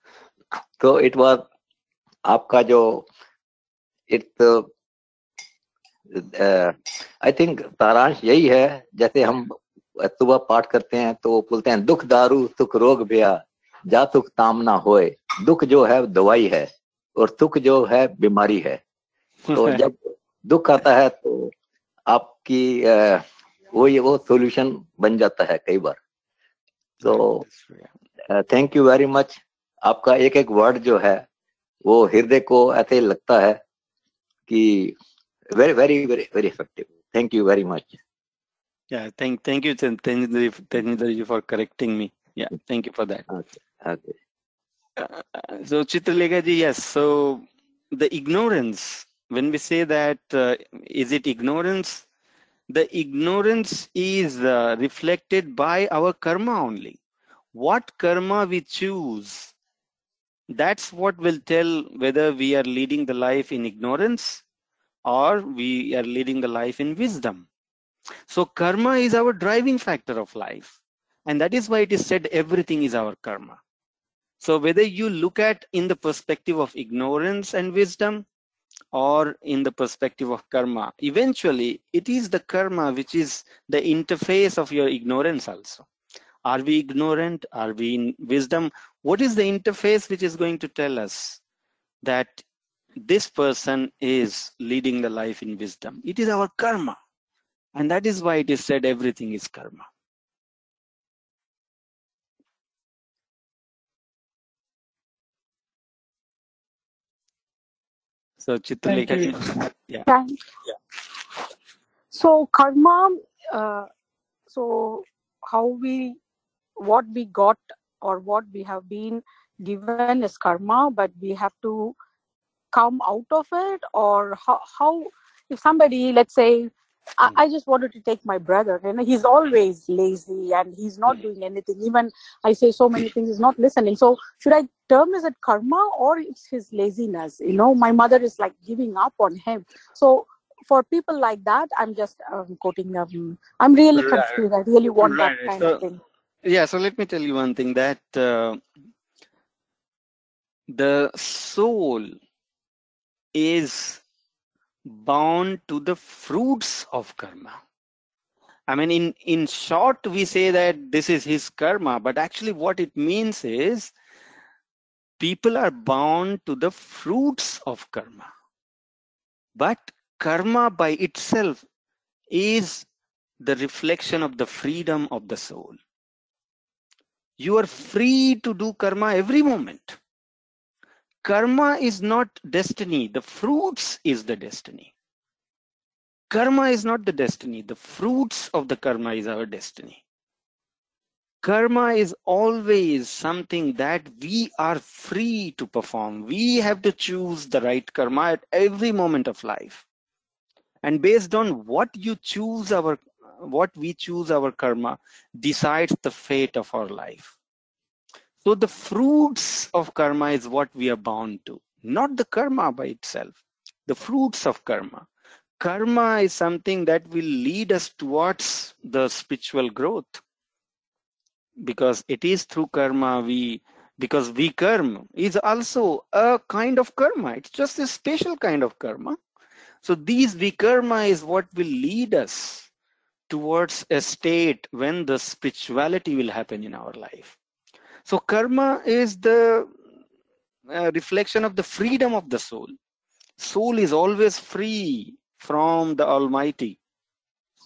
तो इट वाज आपका जो इट आई थिंक सारांश यही है जैसे हम सुबह पाठ करते हैं तो वो बोलते हैं दुख दारू सुख रोग भया जा सुख तामना होए दुख जो है दवाई है और सुख जो है बीमारी है। तो जब दुख आता है तो आपकी वो ये वो सॉल्यूशन बन जाता है कई बार। तो थैंक यू वेरी मच आपका एक एक वर्ड जो है वो हृदय को ऐसे लगता है कि very very very very effective thank you very much thank thank you for correcting me thank you for that so Chitralekha ji yes so the ignorance when we say that, uh, is it ignorance? The ignorance is uh, reflected by our karma only. What karma we choose, that's what will tell whether we are leading the life in ignorance or we are leading the life in wisdom. So karma is our driving factor of life. And that is why it is said everything is our karma. So whether you look at in the perspective of ignorance and wisdom or in the perspective of karma, eventually it is the karma which is the interface of your ignorance also. Are we ignorant? Are we in wisdom? What is the interface which is going to tell us that this person is leading the life in wisdom? It is our karma. And that is why it is said everything is karma. So Chitralekha you. yeah. So karma, uh, so how we, what we got or what we have been given is karma, but we have to come out of it or how, how if somebody, let's say, I, I just wanted to take my brother and he's always lazy and he's not doing anything. Even I say so many things, he's not listening. So should I term is it karma or it's his laziness? You know, my mother is like giving up on him. So for people like that, I'm just um, quoting. Um, I'm really Right. confused. I really want that kind So- of thing. Yeah, so let me tell you one thing that uh, the soul is bound to the fruits of karma. I mean, in, in short, we say that this is his karma, but actually, what it means is people are bound to the fruits of karma. But karma by itself is the reflection of the freedom of the soul. You are free to do karma every moment. Karma is not destiny, the fruits is the destiny. Karma is not the destiny, the fruits of the karma is our destiny. Karma is always something that we are free to perform. We have to choose the right karma at every moment of life. And based on what you choose our what we choose our karma decides the fate of our life. So the fruits of karma is what we are bound to, not the karma by itself. The fruits of karma. Karma is something that will lead us towards the spiritual growth because it is through karma we because we karma is also a kind of karma it's just a special kind of karma so these vikarma is what will lead us towards a state when the spirituality will happen in our life so karma is the uh, reflection of the freedom of the soul. Soul is always free from the almighty.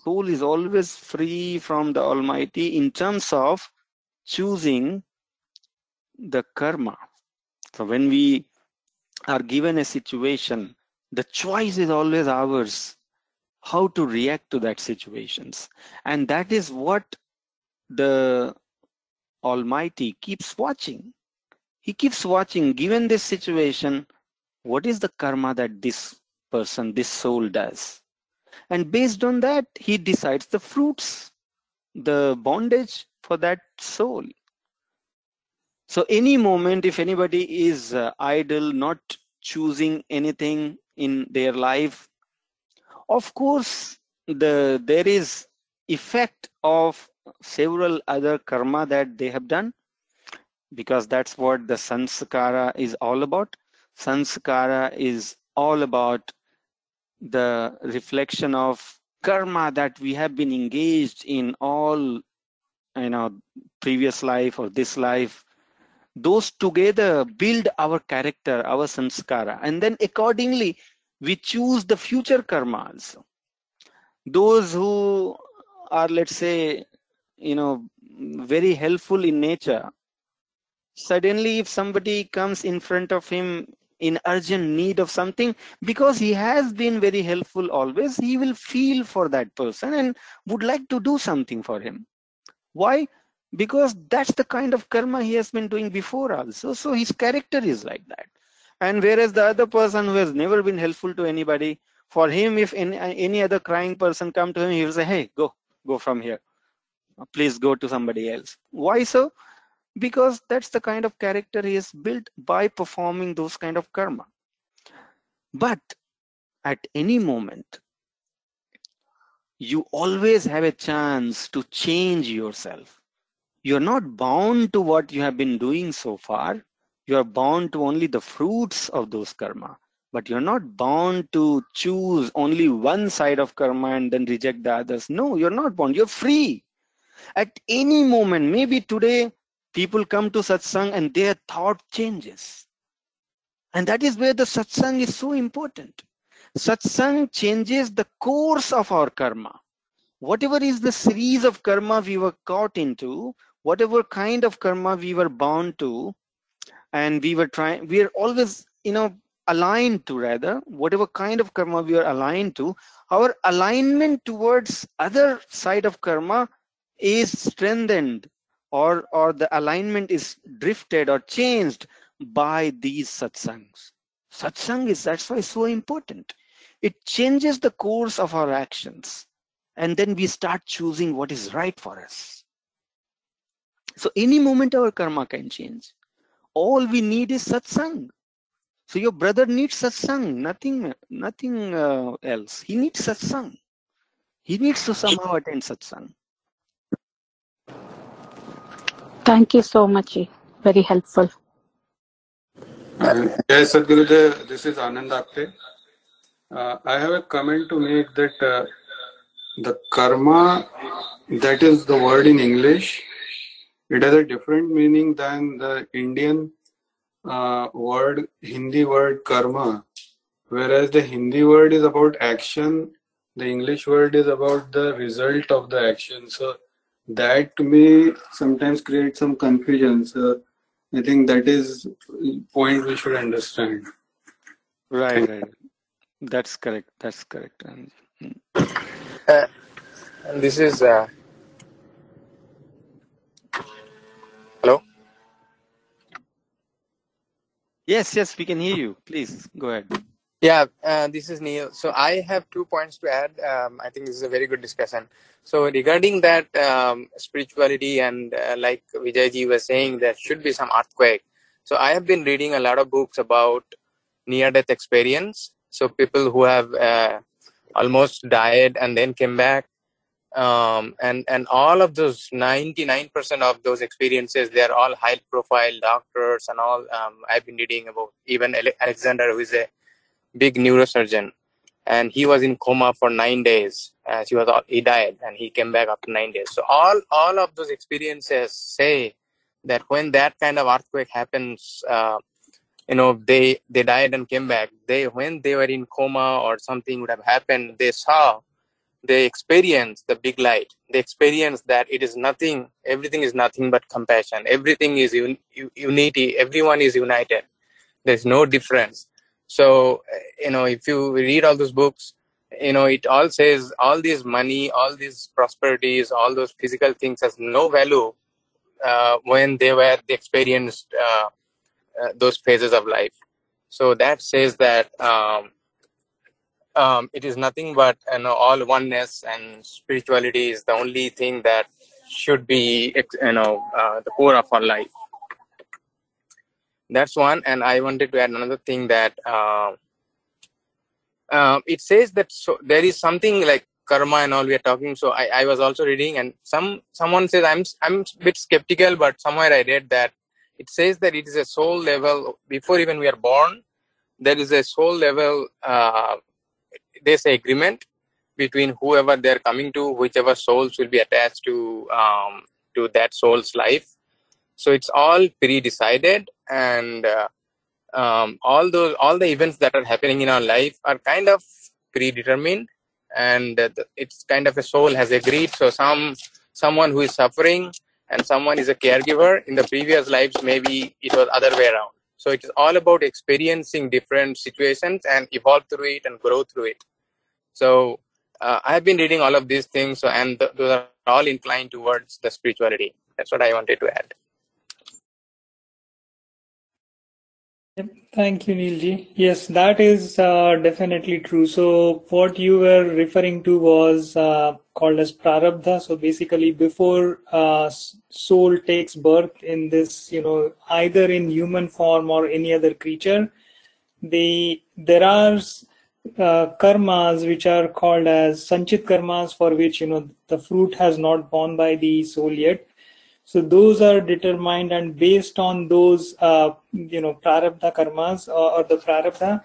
Soul is always free from the almighty in terms of choosing the karma. So when we are given a situation the choice is always ours how to react to that situations. And that is what the almighty keeps watching. He keeps watching given this situation what is the karma that this person this soul does? And based on that he decides the fruits the bondage for that soul. So any moment if anybody is uh, idle not choosing anything in their life of course the there is effect of several other karma that they have done because that's what the sanskara is all about. Sanskara is all about the reflection of karma that we have been engaged in all you know previous life or this life. Those together build our character our sanskara. And then accordingly we choose the future karmas those who are let's say you know very helpful in nature. Suddenly if somebody comes in front of him in urgent need of something because he has been very helpful always he will feel for that person and would like to do something for him. Why? Because that's the kind of karma he has been doing before also. So his character is like that. And whereas the other person who has never been helpful to anybody for him if any, any other crying person come to him he will say hey go go from here please go to somebody else. Why so because that's the kind of character he is built by performing those kind of karma. But at any moment you always have a chance to change yourself. You're not bound to what you have been doing so far. You are bound to only the fruits of those karma. But you're not bound to choose only one side of karma and then reject the others. No you're not bound. You're free at any moment maybe today people come to satsang and their thought changes. And that is where the satsang is so important. Satsang changes the course of our karma. Whatever is the series of karma we were caught into whatever kind of karma we were bound to and we were trying we are always you know aligned to rather whatever kind of karma we are aligned to our alignment towards other side of karma is strengthened or or the alignment is drifted or changed by these satsangs. Satsang is that's why so important. It changes the course of our actions and then we start choosing what is right for us. So any moment our karma can change. All we need is satsang. So your brother needs satsang nothing nothing uh, else. He needs satsang. He needs to somehow attend satsang Thank you so much. Very helpful. Jai Sadgurudev, this is Anand Apte. Uh, I have a comment to make that uh, the karma, that is the word in English, it has a different meaning than the Indian uh, word, Hindi word karma. Whereas the Hindi word is about action, the English word is about the result of the action. So that may sometimes create some confusion. So I think that is point we should understand. right right that's correct that's correct and Uh, and this is uh, hello. yes yes we can hear you please go ahead Yeah, uh, this is Neil. So I have two points to add. Um, I think this is a very good discussion. So regarding that um, spirituality and uh, like Vijayji was saying, there should be some earthquake. So I have been reading a lot of books about near-death experience. So people who have uh, almost died and then came back, um, and and all of those 99% of those experiences, they are all high-profile doctors and all. Um, I've been reading about Eben Ale- Alexander, who is a big neurosurgeon and he was in coma for nine days. As he was he died and he came back after nine days. So all all of those experiences say that when that kind of earthquake happens uh, you know they they died and came back. They when they were in coma or something would have happened they saw they experienced the big light. They experienced that it is nothing everything is nothing but compassion. Everything is un- unity. Everyone is united. There's no difference so uh, you know if you read all those books you know it all says all this money all these prosperities all those physical things has no value uh, when they were they experienced uh, uh, those phases of life. So that says that um, um, it is nothing but you know all oneness and spirituality is the only thing that should be you know uh, the core of our life that's one and i wanted to add another thing that uh, uh, it says that so there is something like karma and all we are talking so I, I was also reading and some someone says i'm i'm a bit skeptical but somewhere i read that it says that it is a soul level before even we are born there is a soul level uh, there's an agreement between whoever they're coming to whichever souls will be attached to um, to that soul's life. So it's all pre-decided and uh, um, all those all the events that are happening in our life are kind of predetermined. And it's kind of a soul has agreed. So some someone who is suffering and someone is a caregiver in the previous lives maybe it was other way around. So it is all about experiencing different situations and evolve through it and grow through it. So uh, i have been reading all of these things. So, and th- those are all inclined towards the spirituality. That's what i wanted to add Thank you, Neilji. Yes, that is uh, definitely true. So what you were referring to was uh, called as prarabdha. So basically, before uh, soul takes birth in this, you know, either in human form or any other creature, the there are uh, karmas which are called as sanchit karmas for which you know the fruit has not borne by the soul yet so those are determined and based on those, uh, you know, prarabdha karmas or, or the prarabdha,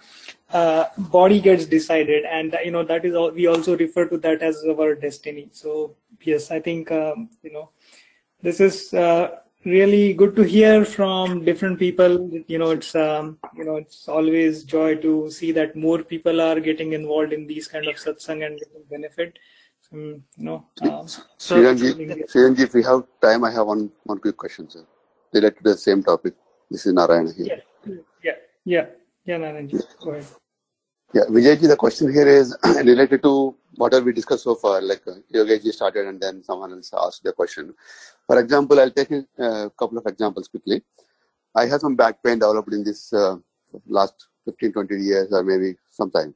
uh, body gets decided. And, you know, that is all, we also refer to that as our destiny. So yes, I think, um, you know, this is, uh, really good to hear from different people. You know, it's, um, you know, it's always joy to see that more people are getting involved in these kind of satsang and benefit. Um, you know, um, So, Sriranji, Sriranji, if we have time, I have one, one quick question, sir. Related to the same topic. This is Narayana here. yeah, yeah, yeah, yeah, Naranji, go ahead. Yeah, Vijayji, the question here is related to whatever we discussed so far, like uh, Yogesh started and then someone else asked the question. For example, I'll take a uh, couple of examples quickly. I have some back pain developed in this uh, last 15, 20 years or maybe sometime.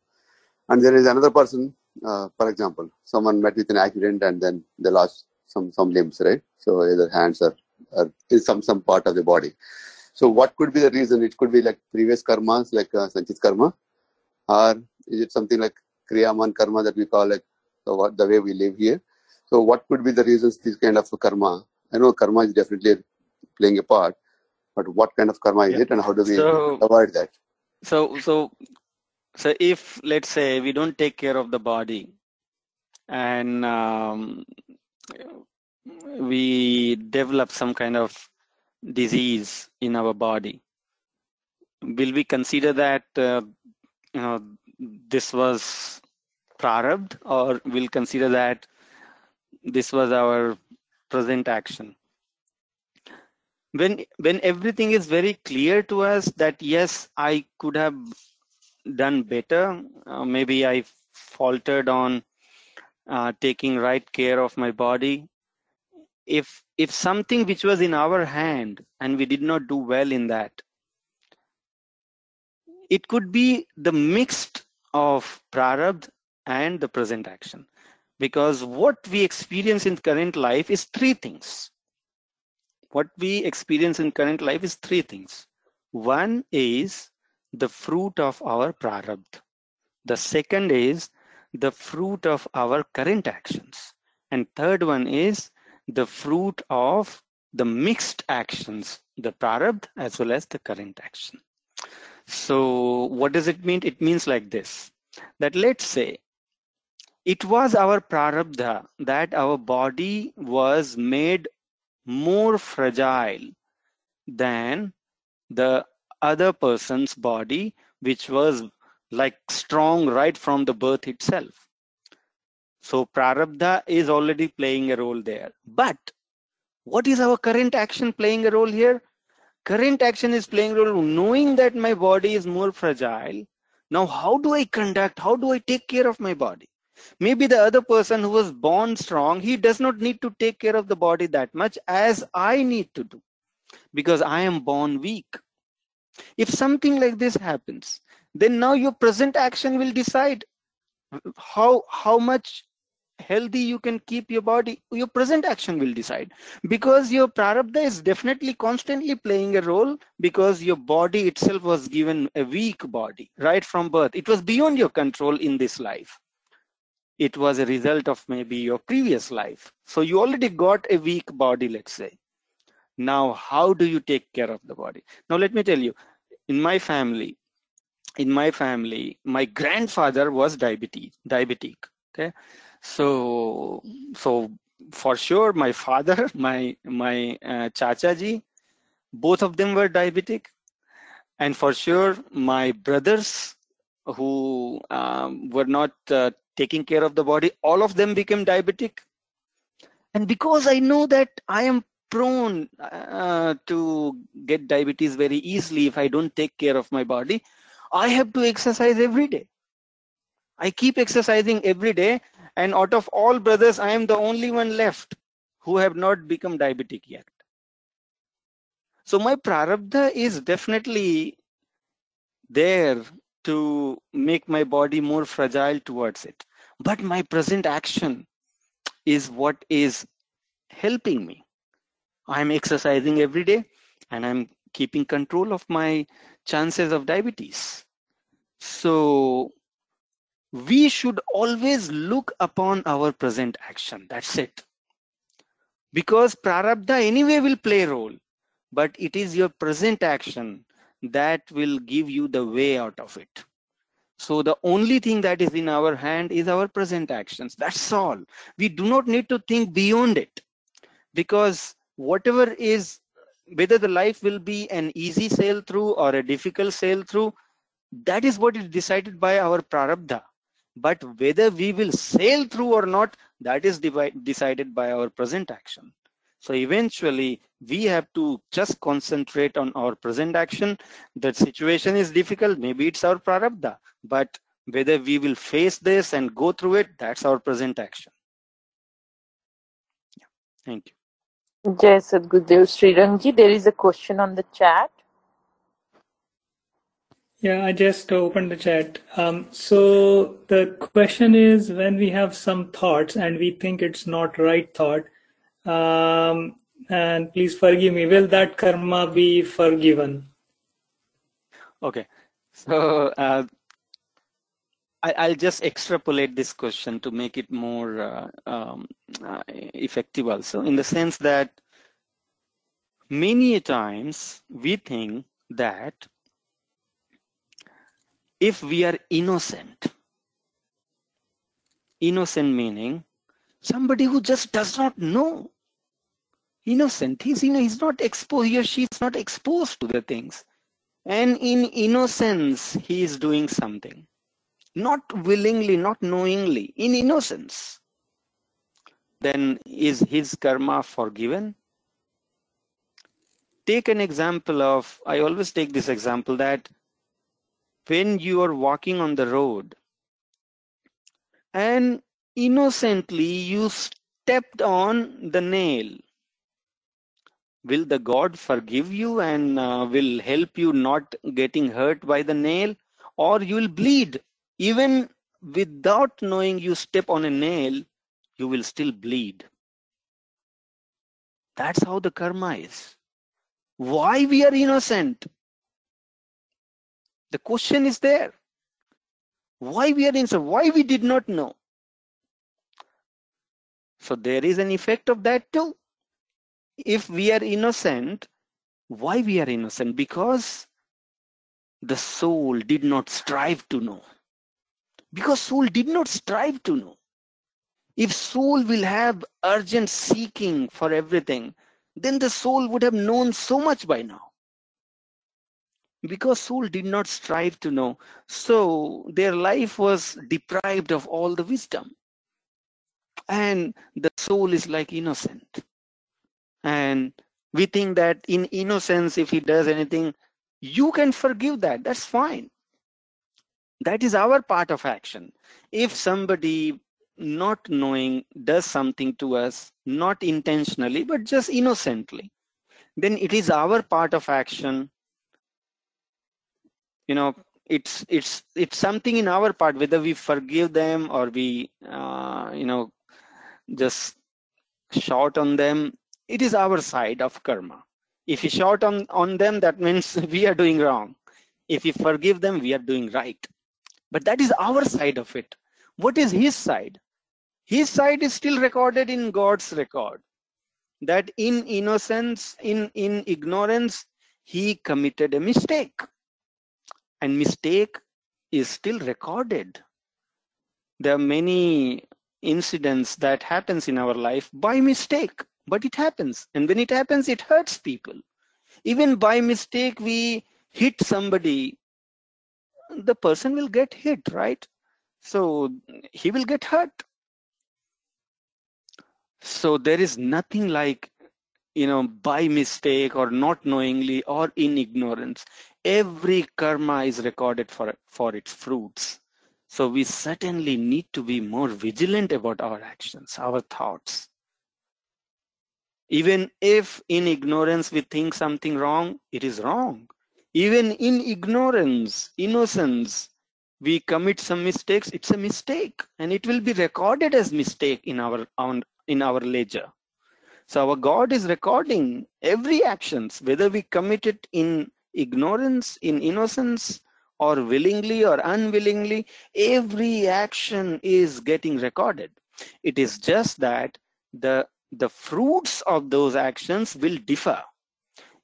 And there is another person, uh, for example, someone met with an accident and then they lost some, some limbs, right? So either hands or, or some, some part of the body. So what could be the reason? It could be like previous karmas, like uh, Sanchit karma, or is it something like kriyaman karma that we call like the, what, the way we live here so what could be the reasons this kind of karma i know karma is definitely playing a part but what kind of karma is Yeah. it and how do we So- avoid that so so so if let's say we don't take care of the body and um, we develop some kind of disease in our body will we consider that uh, you know this was prarabd or will consider that this was our present action? When when everything is very clear to us that yes i could have done better. Uh, maybe i faltered on uh, taking right care of my body. If if something which was in our hand and we did not do well in that it could be the mixed of prarabdh and the present action. Because what we experience in current life is three things. What we experience in current life is three things. One is the fruit of our prarabdh. The second is the fruit of our current actions. And third one is the fruit of the mixed actions the prarabdh as well as the current action. So what does it mean? It means like this that let's say it was our prarabdha that our body was made more fragile than the other person's body which was like strong right from the birth itself. So prarabdha is already playing a role there. But what is our current action playing a role here? Current action is playing a role knowing that my body is more fragile. Now how do i conduct how do i take care of my body? Maybe the other person who was born strong he does not need to take care of the body that much as i need to do. Because i am born weak if something like this happens then now your present action will decide how how much healthy you can keep your body. Your present action will decide. Because your prarabdha is definitely constantly playing a role because your body itself was given a weak body right from birth. It was beyond your control in this life. It was a result of maybe your previous life. So you already got a weak body let's say now how do you take care of the body? Now let me tell you in my family in my family my grandfather was diabetes diabetic okay? So so for sure my father my my uh, chacha ji both of them were diabetic. And for sure my brothers who um, were not uh, taking care of the body all of them became diabetic. And because i know that i am prone uh, to get diabetes very easily if i don't take care of my body i have to exercise every day i keep exercising every day and out of all brothers, I am the only one left who have not become diabetic yet. So my prarabdha is definitely there to make my body more fragile towards it. But my present action is what is helping me. I'm exercising every day and I'm keeping control of my chances of diabetes. So we should always look upon our present action. That's it. Because prarabdha anyway will play a role, but it is your present action that will give you the way out of it. So the only thing that is in our hand is our present actions. That's all. We do not need to think beyond it because whatever is, whether the life will be an easy sail through or a difficult sail through, that is what is decided by our prarabdha. But whether we will sail through or not that is decided by our present action. So eventually we have to just concentrate on our present action. The situation is difficult maybe it's our prarabdha but whether we will face this and go through it that's our present action. Yeah. thank you Jai Sadgurudev Srirangji, there is a question on the chat. Yeah, I just opened the chat. Um, so the question is when we have some thoughts and we think it's not right thought, um, and please forgive me, will that karma be forgiven? Okay, so uh, I, will just extrapolate this question to make it more uh, um, uh, effective also in the sense that many times we think that if we are innocent innocent meaning somebody who just does not know innocent he's you know he's not exposed he or she is not exposed to the things and in innocence he is doing something not willingly not knowingly in innocence then is his karma forgiven? Take an example of i always take this example that when you are walking on the road and innocently you stepped on the nail will the god forgive you and uh, will help you not getting hurt by the nail or you will bleed even without knowing you step on a nail you will still bleed that's how the karma is why we are innocent the question is there. Why we are innocent? Why we did not know? So there is an effect of that too. If we are innocent, why we are innocent? Because the soul did not strive to know. Because soul did not strive to know. If soul will have urgent seeking for everything, then the soul would have known so much by now. Because soul did not strive to know so their life was deprived of all the wisdom. And the soul is like innocent. And we think that in innocence if he does anything you can forgive that. That's fine that is our part of action. If somebody not knowing does something to us not intentionally but just innocently then it is our part of action. You know it's it's it's something in our part whether we forgive them or we uh, you know just shout on them it is our side of karma. If we shout on on them that means we are doing wrong. If we forgive them we are doing right but that is our side of it. What is his side? His side is still recorded in god's record that in innocence in in ignorance he committed a mistake. And mistake is still recorded. There are many incidents that happens in our life by mistake but it happens. And when it happens it hurts people. Even by mistake we hit somebody the person will get hit right? So he will get hurt. So there is nothing like you know by mistake or not knowingly or in ignorance. Every karma is recorded for for its fruits. So we certainly need to be more vigilant about our actions our thoughts. Even if in ignorance we think something wrong it is wrong even in ignorance innocence we commit some mistakes. It's a mistake and it will be recorded as mistake in our on in our ledger. So our god is recording every actions whether we commit it in ignorance in innocence or willingly or unwillingly every action is getting recorded. It is just that the the fruits of those actions will differ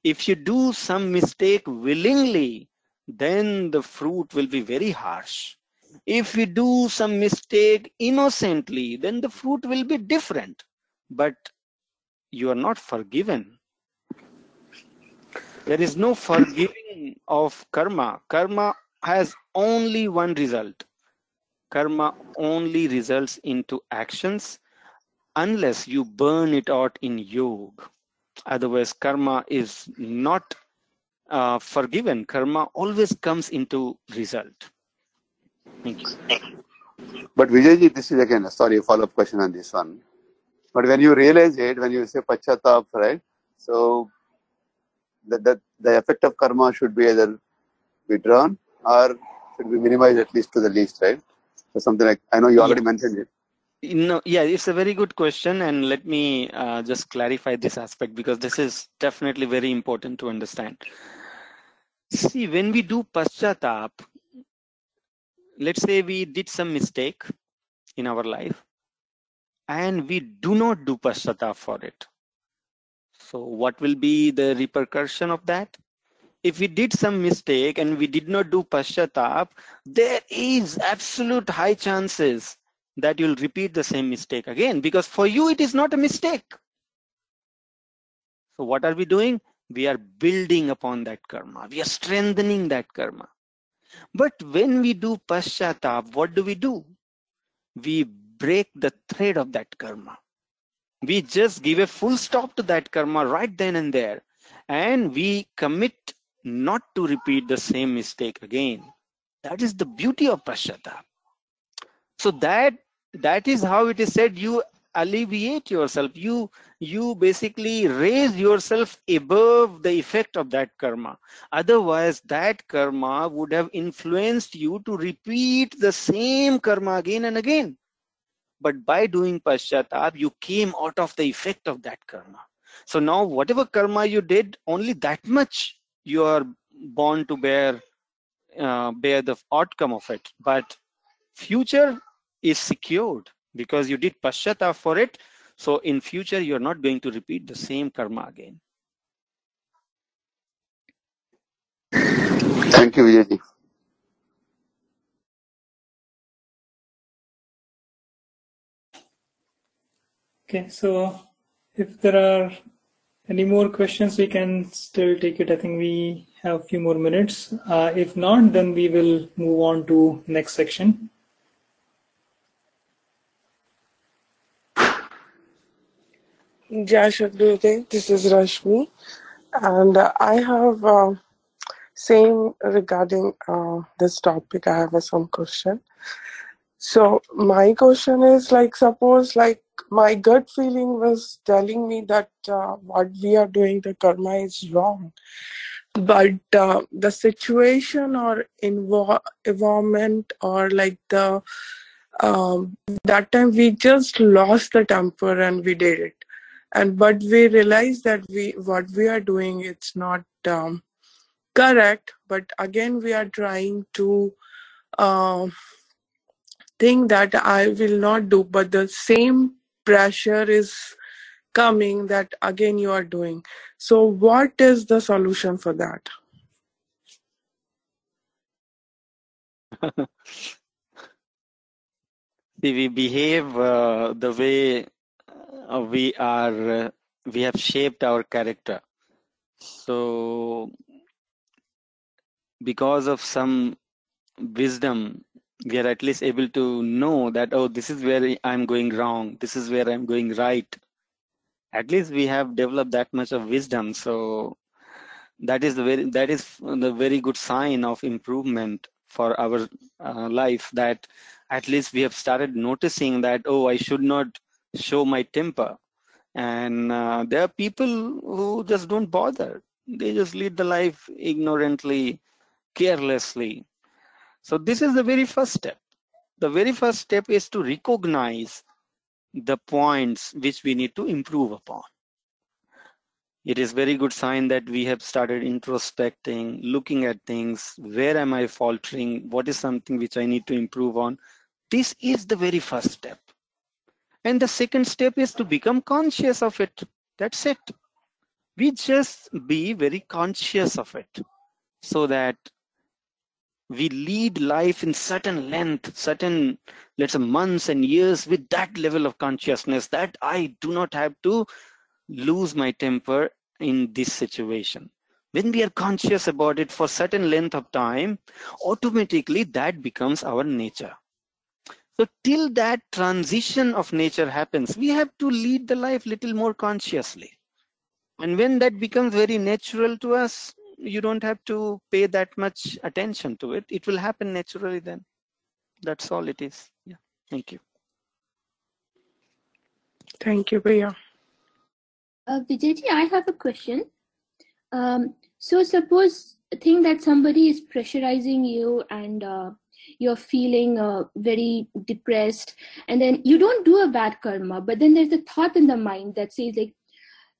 if you do some mistake willingly then the fruit will be very harsh. If you do some mistake innocently then the fruit will be different. But you are not forgiven. There is no forgiving of karma. Karma has only one result. Karma only results into actions unless you burn it out in yoga otherwise karma is not uh, forgiven karma always comes into result thank you But Vijayji, this is again, sorry, a follow-up question on this one. But when you realize it, when you say pachatap, right? So the, the, the effect of karma should be either withdrawn or should be minimized at least to the least, right? So something like, I know you already yeah. mentioned it. No, yeah, it's a very good question, and let me uh, just clarify this aspect because this is definitely very important to understand. See, when we do paschatap, let's say we did some mistake in our life, and we do not do paschatap for it. So, what will be the repercussion of that? If we did some mistake and we did not do paschatap, there is absolute high chances that you'll repeat the same mistake again because for you it is not a mistake. So what are we doing? We are building upon that karma. We are strengthening that karma. But when we do paschatap, what do we do? We break the thread of that karma. We just give a full stop to that karma right then and there. And we commit not to repeat the same mistake again. That is the beauty of paschatap. So that that is how it is said you alleviate yourself. You you basically raise yourself above the effect of that karma. Otherwise that karma would have influenced you to repeat the same karma again and again. But by doing paschatap you came out of the effect of that karma. So now whatever karma you did only that much you are born to bear uh, bear the outcome of it. But future is secured because you did paschatap for it. So in future, you're not going to repeat the same karma again. Thank you, Vijayji. Okay, so if there are any more questions, we can still take it. I think we have a few more minutes. Uh, if not, then we will move on to next section. Jai Shakti, this is Rashmi, and uh, I have uh, same regarding uh, this topic. I have uh, some question. So my question is like, suppose like my gut feeling was telling me that uh, what we are doing, the karma is wrong, but uh, the situation or invo- environment or like the um, that time we just lost the temper and we did it and but we realize that we what we are doing it's not um, correct. But again we are trying to uh, think that i will not do. But the same pressure is coming that again you are doing. So what is the solution for that? See, we behave uh, the way we are, uh, we have shaped our character. So, because of some wisdom, we are at least able to know that, oh, this is where I'm going wrong, this is where I'm going right. At least we have developed that much of wisdom. So, that is the very that is the very good sign of improvement for our uh, life that at least we have started noticing that oh i should not show my temper. And uh, there are people who just don't bother. They just lead the life ignorantly carelessly. So this is the very first step. The very first step is to recognize the points which we need to improve upon. It is very good sign that we have started introspecting looking at things. Where am i faltering? What is something which i need to improve on? This is the very first step and the second step is to become conscious of it. That's it. We just be very conscious of it so that we lead life in certain length certain let's say months and years with that level of consciousness that i do not have to lose my temper in this situation. When we are conscious about it for certain length of time automatically that becomes our nature so till that transition of nature happens we have to lead the life little more consciously. And when that becomes very natural to us you don't have to pay that much attention to it. It will happen naturally then. That's all it is. Yeah. Thank you. Thank you Priya. Uh, Vijayji, I have a question. Um, so suppose think that somebody is pressurizing you and uh, you're feeling uh, very depressed. And then you don't do a bad karma but then there's a thought in the mind that says like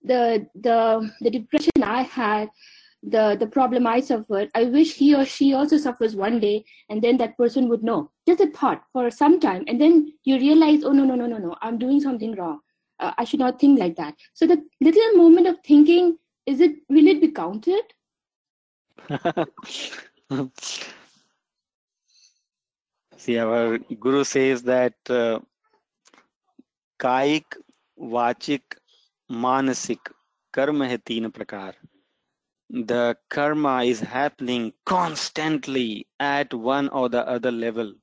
the the the depression i had the the problem i suffered i wish he or she also suffers one day and then that person would know. Just a thought for some time and then you realize oh no no no no no i'm doing something wrong. Uh, i should not think like that. So the little moment of thinking is it will it be counted See, our guru says that uh, कायिक वाचिक मानसिक कर्म है तीन प्रकार the karma is happening constantly at one or the other level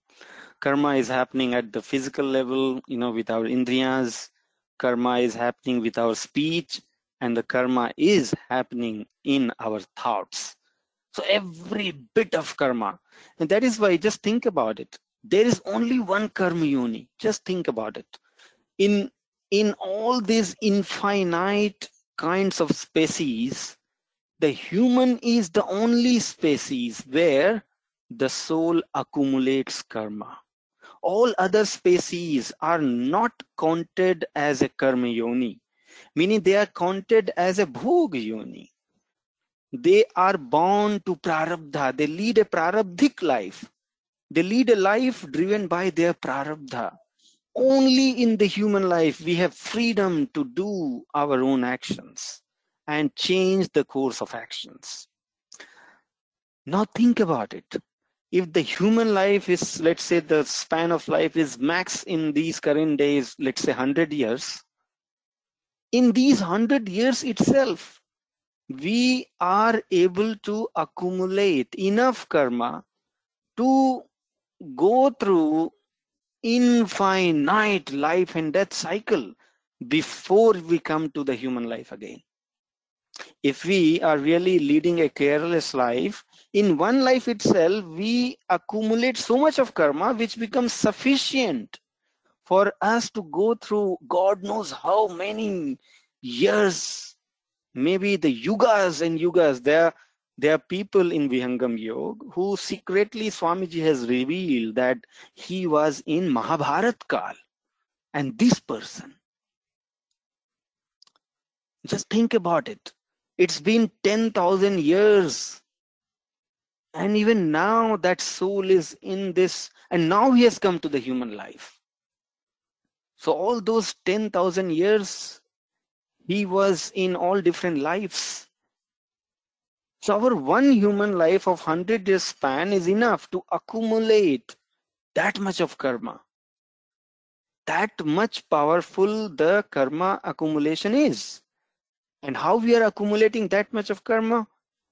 karma is happening at the physical level you know with our indriyas karma is happening with our speech and the karma is happening in our thoughts so every bit of karma. And that is why just think about it. There is only one karma yoni just think about it. In in all these infinite kinds of species the human is the only species where the soul accumulates karma. All other species are not counted as a karma yoni meaning they are counted as a bhog yoni they are bound to prarabdha. They lead a prarabdhic life. They lead a life driven by their prarabdha. Only in the human life we have freedom to do our own actions and change the course of actions. Now think about it. If the human life is let's say the span of life is max in these current days let's say 100 years in these 100 years itself we are able to accumulate enough karma to go through infinite life and death cycle before we come to the human life again. If we are really leading a careless life in one life itself we accumulate so much of karma which becomes sufficient for us to go through god knows how many years maybe the yugas and yugas there There are people in Vihangam Yoga who secretly Swamiji has revealed that he was in Mahabharat Kal. And this person, just think about it. It's been 10,000 years. And even now that soul is in this, and now he has come to the human life. So all those 10,000 years, he was in all different lives. So our one human life of 100 years span is enough to accumulate that much of karma. That much powerful the karma accumulation is. And how we are accumulating that much of karma?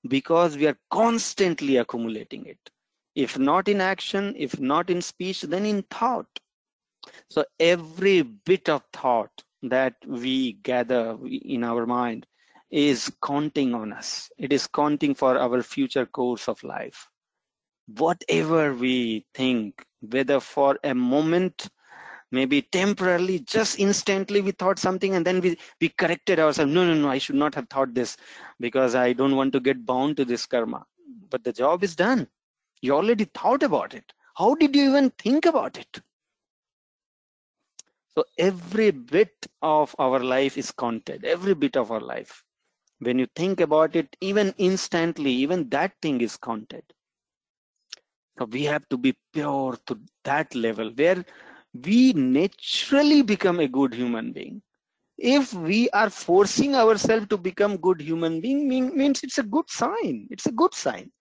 Because we are constantly accumulating it. If not in action, if not in speech, then in thought. So every bit of thought that we gather in our mind is counting on us. It is counting for our future course of life. Whatever we think, whether for a moment, maybe temporarily, just instantly we thought something and then we, we corrected ourselves. No, no, no, I should not have thought this because I don't want to get bound to this karma. But the job is done. You already thought about it. How did you even think about it? So every bit of our life is counted, every bit of our life. When you think about it, even instantly, even that thing is counted. So we have to be pure to that level where we naturally become a good human being. If we are forcing ourselves to become good human being, mean, means it's a good sign. It's a good sign.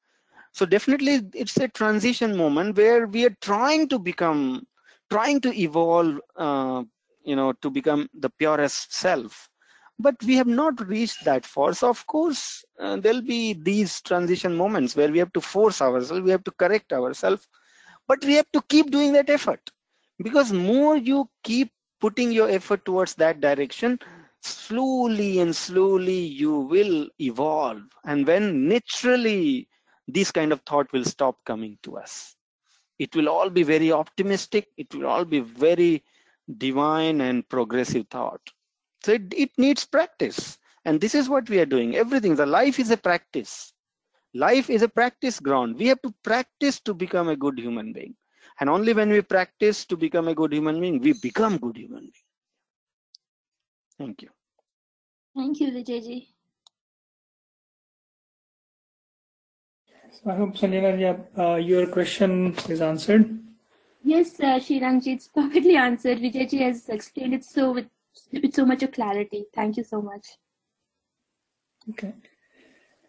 So definitely it's a transition moment where we are trying to become, trying to evolve, uh, you know, to become the purest self. But we have not reached that far. So of course, uh, there'll be these transition moments where we have to force ourselves, we have to correct ourselves, but we have to keep doing that effort because more you keep putting your effort towards that direction slowly and slowly you will evolve and when naturally this kind of thought will stop coming to us it will all be very optimistic it will all be very divine and progressive thought so it, it needs practice and this is what we are doing everything the life is a practice life is a practice ground we have to practice to become a good human being and only when we practice to become a good human being, we become good human being. Thank you. Thank you, Vijayji. So I hope Sanjana, uh, your question is answered. Yes, uh, Shrirangji, it's perfectly answered. Vijayji has explained it so with, with so much of clarity. Thank you so much. Okay.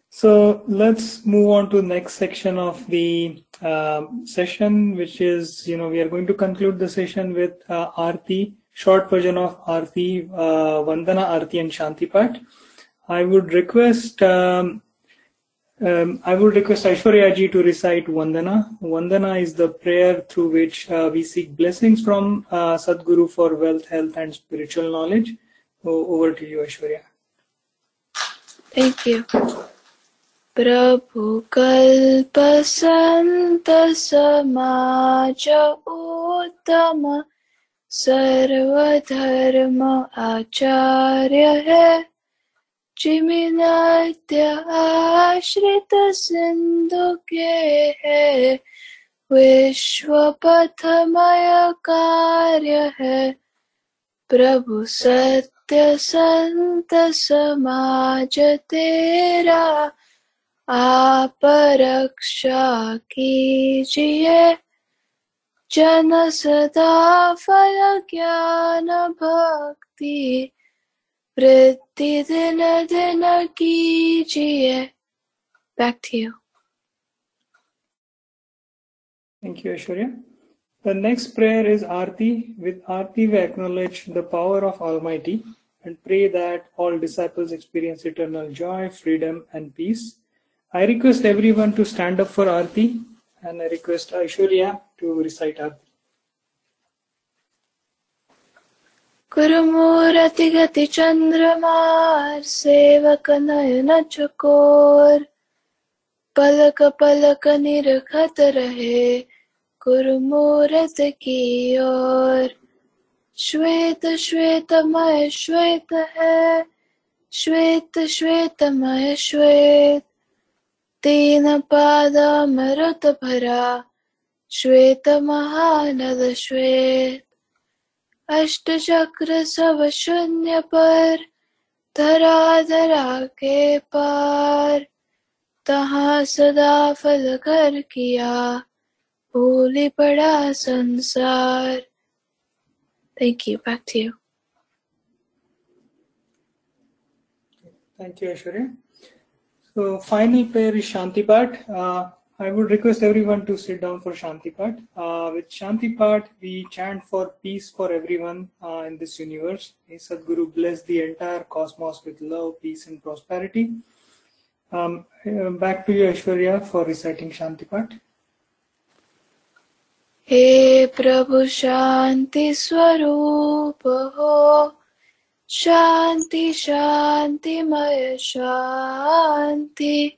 So let's move on to the next section of the uh, session, which is, you know, we are going to conclude the session with uh, Aarti, short version of Aarti, uh, Vandana, Aarti and Shanti Pat. I would request, um, um, I would request Aishwarya ji to recite Vandana. Vandana is the prayer through which uh, we seek blessings from uh, Sadguru for wealth, health and spiritual knowledge. O- over to you, Aishwarya. Thank you. प्रभु कल्प संत समाज उत्तम सर्वधर्म आचार्य है जिमिनाद्य आश्रित सिंधु के है। विश्व पथमय कार्य है। प्रभु सत्य संत समाज तेरा, आप रक्षा कीजिए। जन सदा फल ज्ञान भक्ति Back to you. Thank you, Aishwarya. The next prayer is Arti. With Arti, we acknowledge the power of Almighty and pray that all disciples experience eternal joy, freedom, and peace. I request everyone to stand up for Arti and I request Aishwarya to recite Arti. गुरुमूरति गति चंद्रमार सेवक नयन चकोर पलक पलक निरखत रहे गुरुमूरत की ओर श्वेत श्वेतमय श्वेत है श्वेत श्वेतमय श्वेत तेन पादामृत भरा श्वेत महानद श्वेत अष्ट चक्र सब शून्य पर। धरा धरा के पार तहा सदा फल कर किया, भूली पड़ा संसार। Thank you back to you thank you Aishwarya final prayer शांति पाठ I would request everyone to sit down for Shanti Pat. Uh, with Shanti Pat, we chant for peace for everyone uh, in this universe. May Sadhguru bless the entire cosmos with love, peace, and prosperity. Um, uh, back to you, Aishwarya, for reciting Shanti Pat. हे प्रभु शांति स्वरूप हो शांति शांतिमय शांति शांति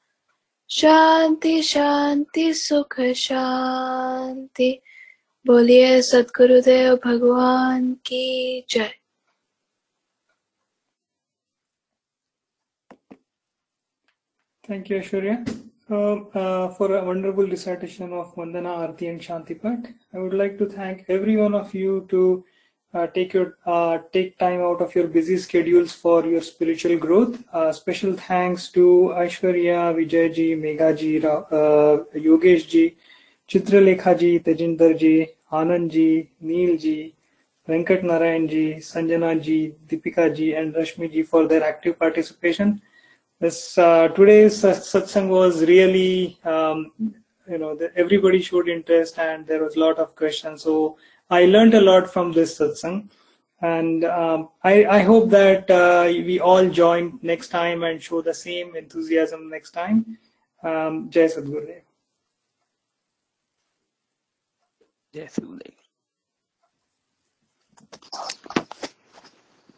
शांति शांति सुख शांति बोलिए सदगुरुदेव भगवान की जय Thank you, Aishwarya. So, uh, for a wonderful recitation of Vandana, Arti, and Shanti Pat, I would like to thank every one of you to uh, take your uh, take time out of your busy schedules for your spiritual growth. Uh, special thanks to Aishwarya, Vijayji, Meghaji, uh, Yogeshji, Chitralekhaji, Tejindarji, Anandji, Neilji, Venkat Narayanji, Sanjanaji, Deepikaji, and Rashmiji for their active participation this uh, today's satsang was really um, you know the, everybody showed interest and there was a lot of questions so I learned a lot from this satsang. And um, I, I, hope that uh, we all join next time and show the same enthusiasm next time. Um, Jai Sadgurudev. Jai Sadgurudev.